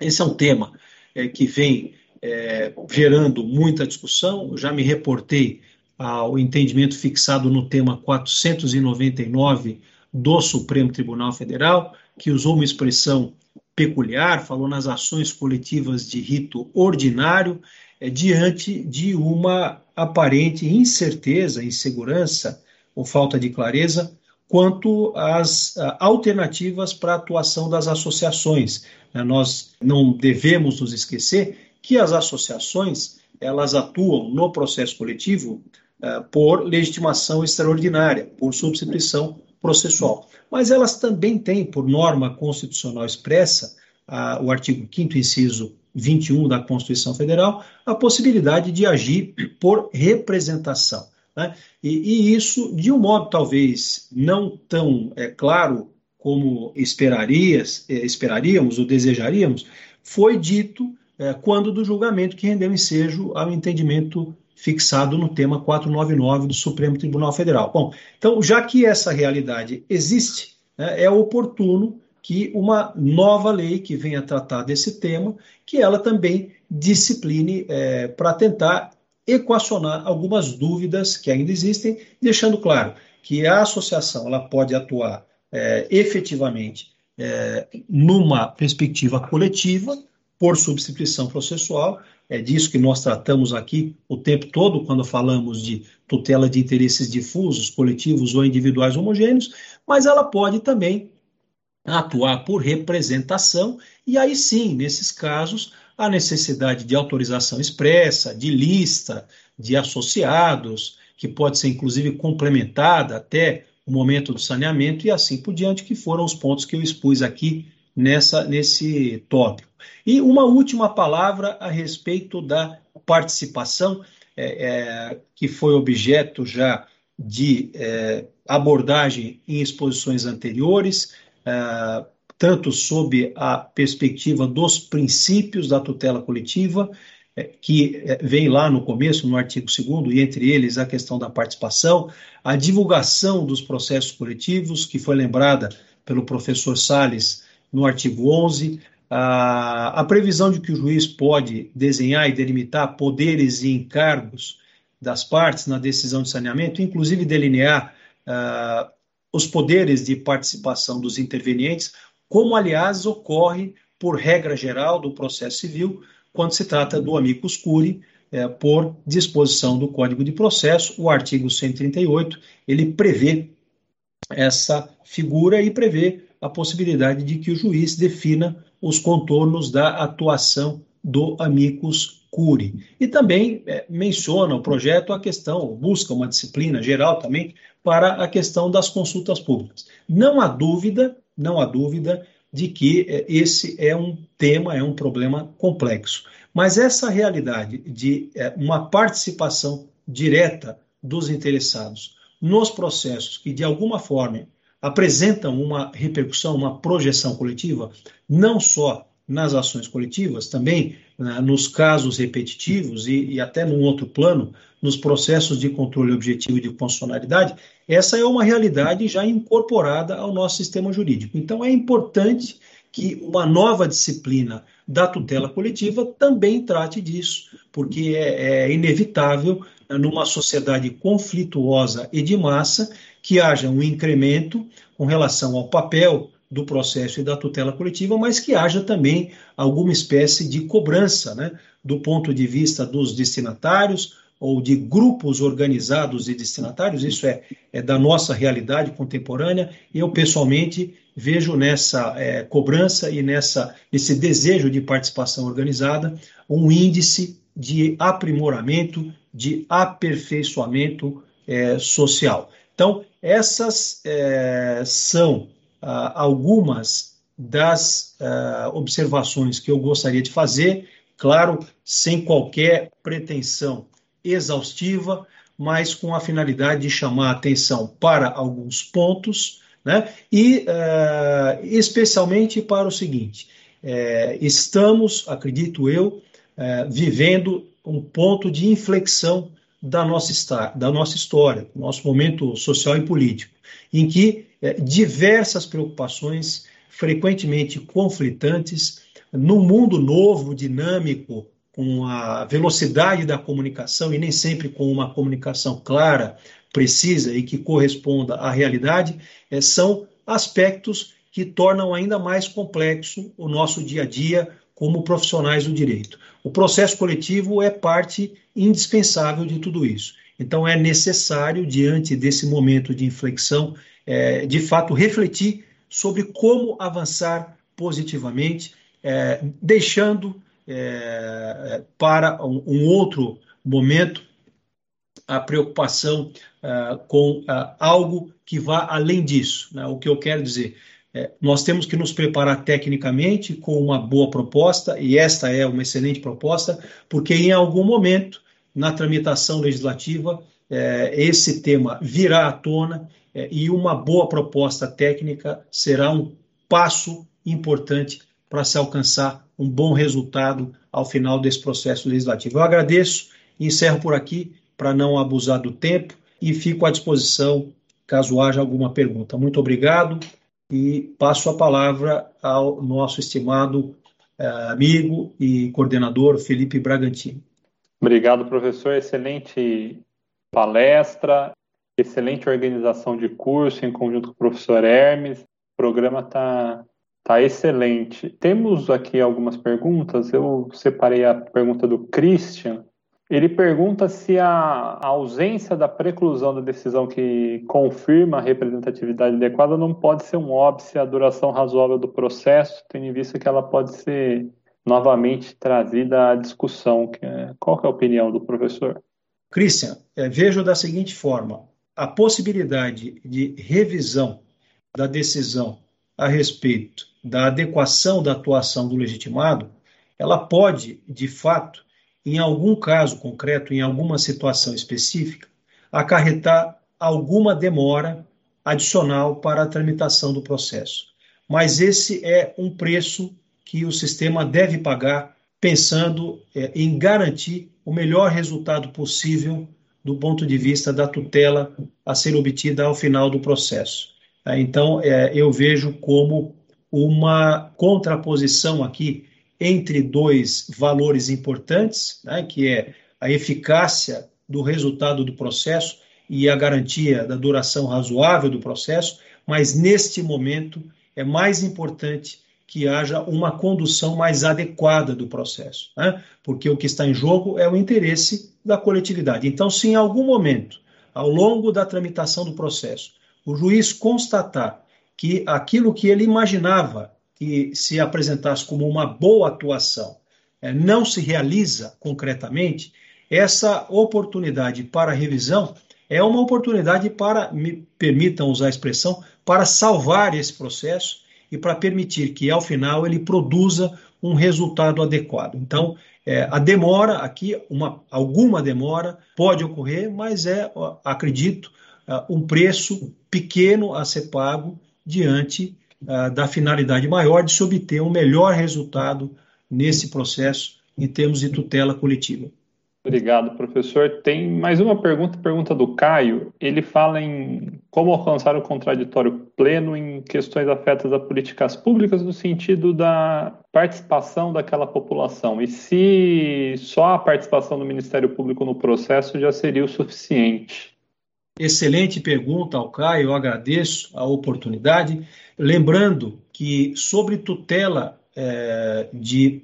Esse é um tema é, que vem é, gerando muita discussão. já me reportei ao entendimento fixado no tema 499 do Supremo Tribunal Federal, que usou uma expressão peculiar, falou nas ações coletivas de rito ordinário, é, diante de uma aparente incerteza, insegurança ou falta de clareza quanto às uh, alternativas para a atuação das associações. Uh, nós não devemos nos esquecer que as associações elas atuam no processo coletivo uh, por legitimação extraordinária, por substituição processual. Mas elas também têm, por norma constitucional expressa, a, o artigo 5 inciso 21 da Constituição Federal, a possibilidade de agir por representação. Né? E, e, isso, de um modo talvez não tão é, claro como esperarias, é, esperaríamos ou desejaríamos, foi dito é, quando do julgamento que rendeu ensejo ao entendimento fixado no tema 499 do Supremo Tribunal Federal. Bom, então, já que essa realidade existe, né, é oportuno que uma nova lei que venha tratar desse tema, que ela também discipline é, para tentar equacionar algumas dúvidas que ainda existem, deixando claro que a associação ela pode atuar é, efetivamente é, numa perspectiva coletiva, por substituição processual. É disso que nós tratamos aqui o tempo todo quando falamos de tutela de interesses difusos, coletivos ou individuais homogêneos, mas ela pode também atuar por representação, e aí sim, nesses casos, a necessidade de autorização expressa, de lista de associados, que pode ser inclusive complementada até o momento do saneamento e assim por diante, que foram os pontos que eu expus aqui nessa nesse tópico. E uma última palavra a respeito da participação, é, é, que foi objeto já de é, abordagem em exposições anteriores, é, tanto sob a perspectiva dos princípios da tutela coletiva, é, que é, vem lá no começo, no artigo 2 e entre eles a questão da participação, a divulgação dos processos coletivos, que foi lembrada pelo professor Sales no artigo 11, a, previsão de que o juiz pode desenhar e delimitar poderes e encargos das partes na decisão de saneamento, inclusive delinear uh, os poderes de participação dos intervenientes, como, aliás, ocorre por regra geral do processo civil, quando se trata do amicus curiae, é, por disposição do Código de Processo, o artigo 138, ele prevê essa figura e prevê a possibilidade de que o juiz defina os contornos da atuação do amicus curiae. E também é, menciona o projeto a questão, busca uma disciplina geral também para a questão das consultas públicas. Não há dúvida, não há dúvida de que é, esse é um tema, é um problema complexo. Mas essa realidade de é, uma participação direta dos interessados nos processos que de alguma forma apresentam uma repercussão, uma projeção coletiva, não só nas ações coletivas, também né, nos casos repetitivos e, e, até num outro plano, nos processos de controle objetivo de funcionalidade, essa é uma realidade já incorporada ao nosso sistema jurídico. Então, é importante que uma nova disciplina da tutela coletiva também trate disso, porque é, é inevitável, né, numa sociedade conflituosa e de massa, que haja um incremento com relação ao papel do processo e da tutela coletiva, mas que haja também alguma espécie de cobrança, né, do ponto de vista dos destinatários ou de grupos organizados e destinatários, isso é, é da nossa realidade contemporânea, eu pessoalmente vejo nessa é, cobrança e nessa, nesse desejo de participação organizada um índice de aprimoramento, de aperfeiçoamento é, social. Então, essas é, são ah, algumas das ah, observações que eu gostaria de fazer, claro, sem qualquer pretensão exaustiva, mas com a finalidade de chamar a atenção para alguns pontos, né? e uh, especialmente para o seguinte: é, estamos, acredito eu, é, vivendo um ponto de inflexão da nossa, da nossa história, nosso momento social e político, em que é, diversas preocupações, frequentemente conflitantes, num mundo novo, dinâmico, com a velocidade da comunicação e nem sempre com uma comunicação clara, precisa e que corresponda à realidade, é, são aspectos que tornam ainda mais complexo o nosso dia a dia como profissionais do direito. O processo coletivo é parte indispensável de tudo isso. Então, é necessário, diante desse momento de inflexão, é, de fato, refletir sobre como avançar positivamente, é, deixando é, para um, um, outro momento a preocupação é, com é, algo que vá além disso. Né? O que eu quero dizer, é, nós temos que nos preparar tecnicamente com uma boa proposta, e esta é uma excelente proposta, porque em algum momento, na tramitação legislativa, é, esse tema virá à tona é, e uma boa proposta técnica será um passo importante para se alcançar um bom resultado ao final desse processo legislativo. Eu agradeço e encerro por aqui para não abusar do tempo e fico à disposição caso haja alguma pergunta. Muito obrigado e passo a palavra ao nosso estimado eh, amigo e coordenador Felipe Bragantini. Obrigado, professor. Excelente palestra, excelente organização de curso em conjunto com o professor Hermes. O programa está Tá excelente. Temos aqui algumas perguntas. Eu separei a pergunta do Christian. Ele pergunta se a ausência da preclusão da decisão que confirma a representatividade adequada não pode ser um óbice à duração razoável do processo, tendo em vista que ela pode ser novamente trazida à discussão. É, qual é a opinião do professor? Christian, é, vejo da seguinte forma: a possibilidade de revisão da decisão a respeito da adequação da atuação do legitimado, ela pode, de fato, em algum caso concreto, em alguma situação específica, acarretar alguma demora adicional para a tramitação do processo. Mas esse é um preço que o sistema deve pagar, pensando é, em garantir o melhor resultado possível do ponto de vista da tutela a ser obtida ao final do processo. Então, é, eu vejo como uma contraposição aqui entre dois valores importantes, né, que é a eficácia do resultado do processo e a garantia da duração razoável do processo, mas neste momento é mais importante que haja uma condução mais adequada do processo, né? porque o que está em jogo é o interesse da coletividade. Então, se em algum momento, ao longo da tramitação do processo, o juiz constatar que aquilo que ele imaginava que se apresentasse como uma boa atuação é, não se realiza concretamente, essa oportunidade para revisão é uma oportunidade para, me permitam usar a expressão, para salvar esse processo e para permitir que, ao final, ele produza um resultado adequado. Então, é, a demora aqui, uma, alguma demora pode ocorrer, mas é, acredito, é, um preço pequeno a ser pago diante uh, da finalidade maior de se obter um melhor resultado nesse processo em termos de tutela coletiva. Obrigado, professor. Tem mais uma pergunta, pergunta do Caio. Ele fala em como alcançar o contraditório pleno em questões afetas a políticas públicas no sentido da participação daquela população. E se só a participação do Ministério Público no processo já seria o suficiente? Excelente pergunta ao eu agradeço a oportunidade. Lembrando que, sobre tutela é, de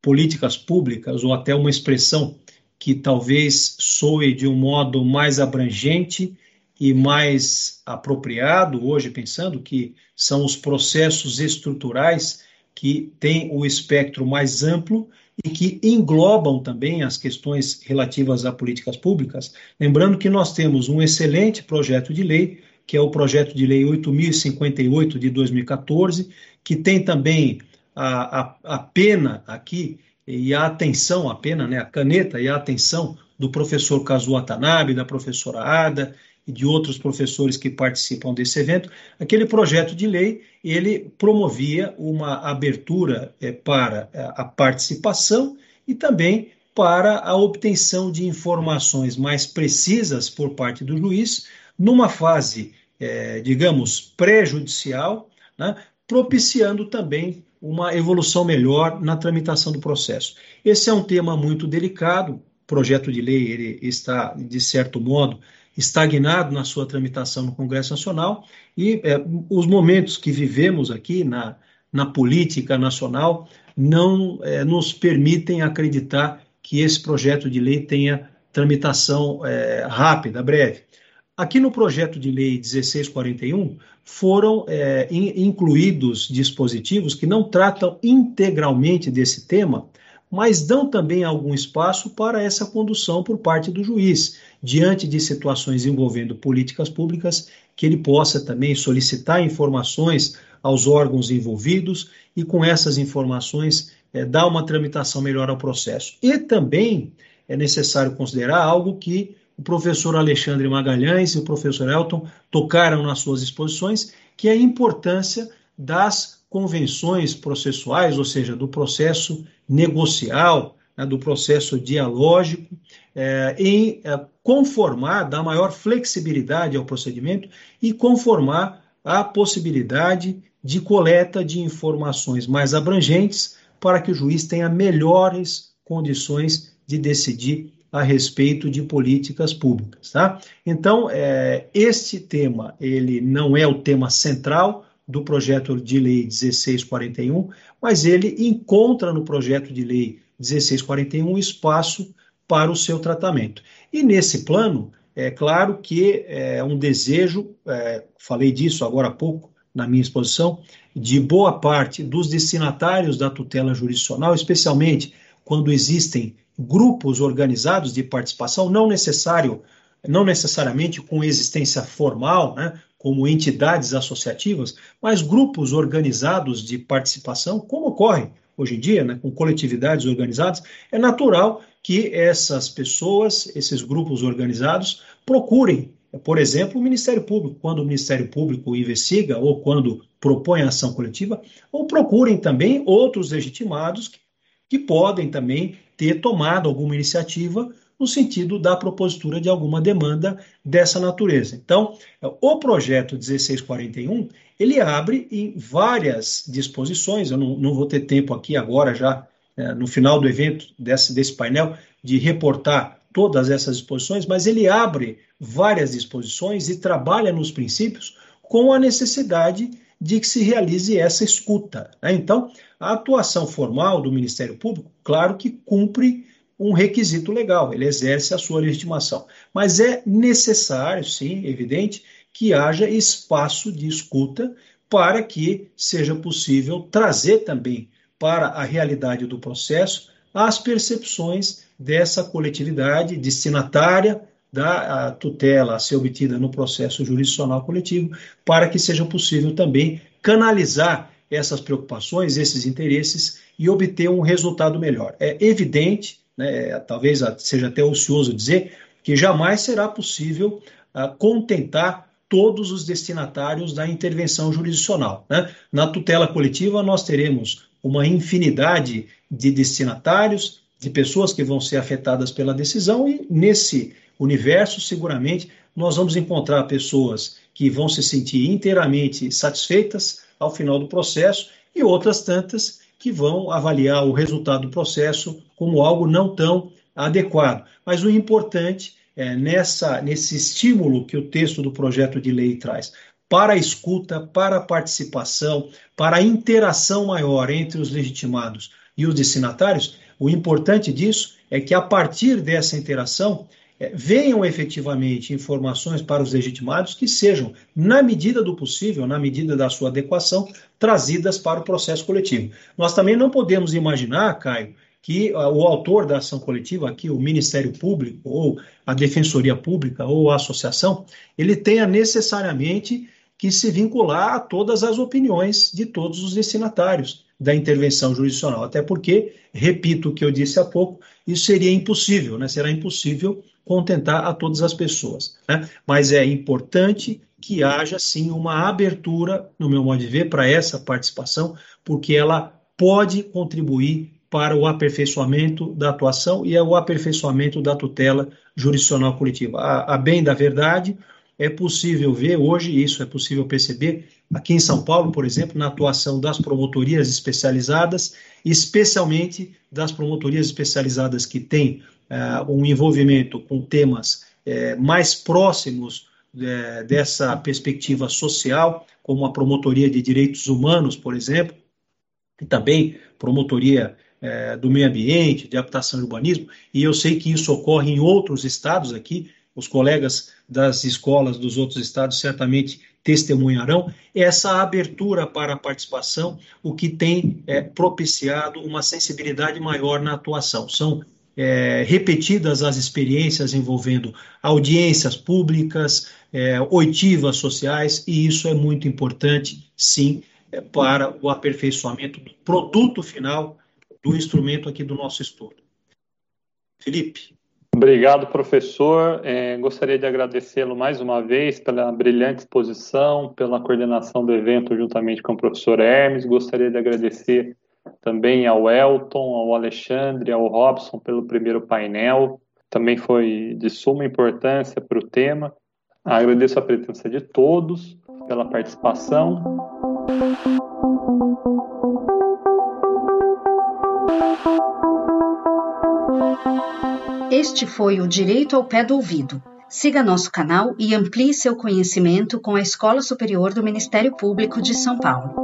políticas públicas, ou até uma expressão que talvez soe de um modo mais abrangente e mais apropriado, hoje pensando que são os processos estruturais que têm o espectro mais amplo e que englobam também as questões relativas a políticas públicas. Lembrando que nós temos um excelente projeto de lei, que é o projeto de lei 8058 de 2014, que tem também a, a, a pena aqui e a atenção, a pena, né, a caneta e a atenção do professor Kazu Watanabe, da professora Ada e de outros professores que participam desse evento, aquele projeto de lei ele promovia uma abertura é, para é, a participação e também para a obtenção de informações mais precisas por parte do juiz numa fase, é, digamos, pré-judicial, né, propiciando também uma evolução melhor na tramitação do processo. Esse é um tema muito delicado, o projeto de lei ele está, de certo modo, estagnado na sua tramitação no Congresso Nacional e é, os momentos que vivemos aqui na, na política nacional não é, nos permitem acreditar que esse projeto de lei tenha tramitação é, rápida, breve. Aqui no projeto de lei 1641 foram é, in, incluídos dispositivos que não tratam integralmente desse tema, mas dão também algum espaço para essa condução por parte do juiz, diante de situações envolvendo políticas públicas, que ele possa também solicitar informações aos órgãos envolvidos e, com essas informações, é, dar uma tramitação melhor ao processo. E também é necessário considerar algo que o professor Alexandre Magalhães e o professor Elton tocaram nas suas exposições, que é a importância das convenções processuais, ou seja, do processo negocial, né, do processo dialógico, é, em é, conformar, dar maior flexibilidade ao procedimento e conformar a possibilidade de coleta de informações mais abrangentes para que o juiz tenha melhores condições de decidir a respeito de políticas públicas, tá? Então, é, este tema ele não é o tema central do projeto de lei 1641, mas ele encontra no projeto de lei 1641 espaço para o seu tratamento. E nesse plano, é claro que é um desejo, é, falei disso agora há pouco na minha exposição, de boa parte dos destinatários da tutela jurisdicional, especialmente quando existem grupos organizados de participação, não necessário, não necessariamente com existência formal, né, como entidades associativas, mas grupos organizados de participação, como ocorre hoje em dia, né, com coletividades organizadas, é natural que essas pessoas, esses grupos organizados, procurem, por exemplo, o Ministério Público, quando o Ministério Público investiga ou quando propõe ação coletiva, ou procurem também outros legitimados que, que podem também ter tomado alguma iniciativa no sentido da propositura de alguma demanda dessa natureza. Então, o projeto 1641, ele abre em várias disposições, eu não, não vou ter tempo aqui agora já, é, no final do evento, desse, desse painel, de reportar todas essas disposições, mas ele abre várias disposições e trabalha nos princípios com a necessidade de que se realize essa escuta. Né? Então, a atuação formal do Ministério Público, claro que cumpre um requisito legal, ele exerce a sua legitimação. Mas é necessário, sim, evidente, que haja espaço de escuta para que seja possível trazer também para a realidade do processo as percepções dessa coletividade destinatária da tutela a ser obtida no processo jurisdicional coletivo, para que seja possível também canalizar essas preocupações, esses interesses e obter um resultado melhor. É evidente né, talvez seja até ocioso dizer, que jamais será possível uh, contentar todos os destinatários da intervenção jurisdicional. Né? Na tutela coletiva, nós teremos uma infinidade de destinatários, de pessoas que vão ser afetadas pela decisão, e nesse universo, seguramente, nós vamos encontrar pessoas que vão se sentir inteiramente satisfeitas ao final do processo e outras tantas que vão avaliar o resultado do processo como algo não tão adequado. Mas o importante é nessa, nesse estímulo que o texto do projeto de lei traz para a escuta, para a participação, para a interação maior entre os legitimados e os destinatários, o importante disso é que a partir dessa interação é, venham efetivamente informações para os legitimados que sejam, na medida do possível, na medida da sua adequação, trazidas para o processo coletivo. Nós também não podemos imaginar, Caio, que uh, o autor da ação coletiva, aqui o Ministério Público, ou a Defensoria Pública, ou a associação, ele tenha necessariamente que se vincular a todas as opiniões de todos os destinatários da intervenção jurisdicional. Até porque, repito o que eu disse há pouco, isso seria impossível, né? será impossível contentar a todas as pessoas. Né? Mas é importante que haja, sim, uma abertura, no meu modo de ver, para essa participação, porque ela pode contribuir para o aperfeiçoamento da atuação e o aperfeiçoamento da tutela jurisdicional coletiva. A, a bem da verdade, é possível ver hoje, isso é possível perceber, aqui em São Paulo, por exemplo, na atuação das promotorias especializadas, especialmente das promotorias especializadas que têm uh, um envolvimento com temas uh, mais próximos uh, dessa perspectiva social, como a promotoria de direitos humanos, por exemplo, e também promotoria do meio ambiente, de habitação e urbanismo, e eu sei que isso ocorre em outros estados aqui, os colegas das escolas dos outros estados certamente testemunharão, essa abertura para a participação, o que tem é, propiciado uma sensibilidade maior na atuação. São é, repetidas as experiências envolvendo audiências públicas, é, oitivas sociais, e isso é muito importante, sim, é, para o aperfeiçoamento do produto final do instrumento aqui do nosso estudo. Felipe. Obrigado, professor. É, gostaria de agradecê-lo mais uma vez pela brilhante exposição, pela coordenação do evento juntamente com o professor Hermes. Gostaria de agradecer também ao Elton, ao Alexandre, ao Robson pelo primeiro painel. Também foi de suma importância para o tema. Agradeço a presença de todos pela participação. Este foi o Direito ao Pé do Ouvido Siga nosso canal e amplie seu conhecimento com a Escola Superior do Ministério Público de São Paulo.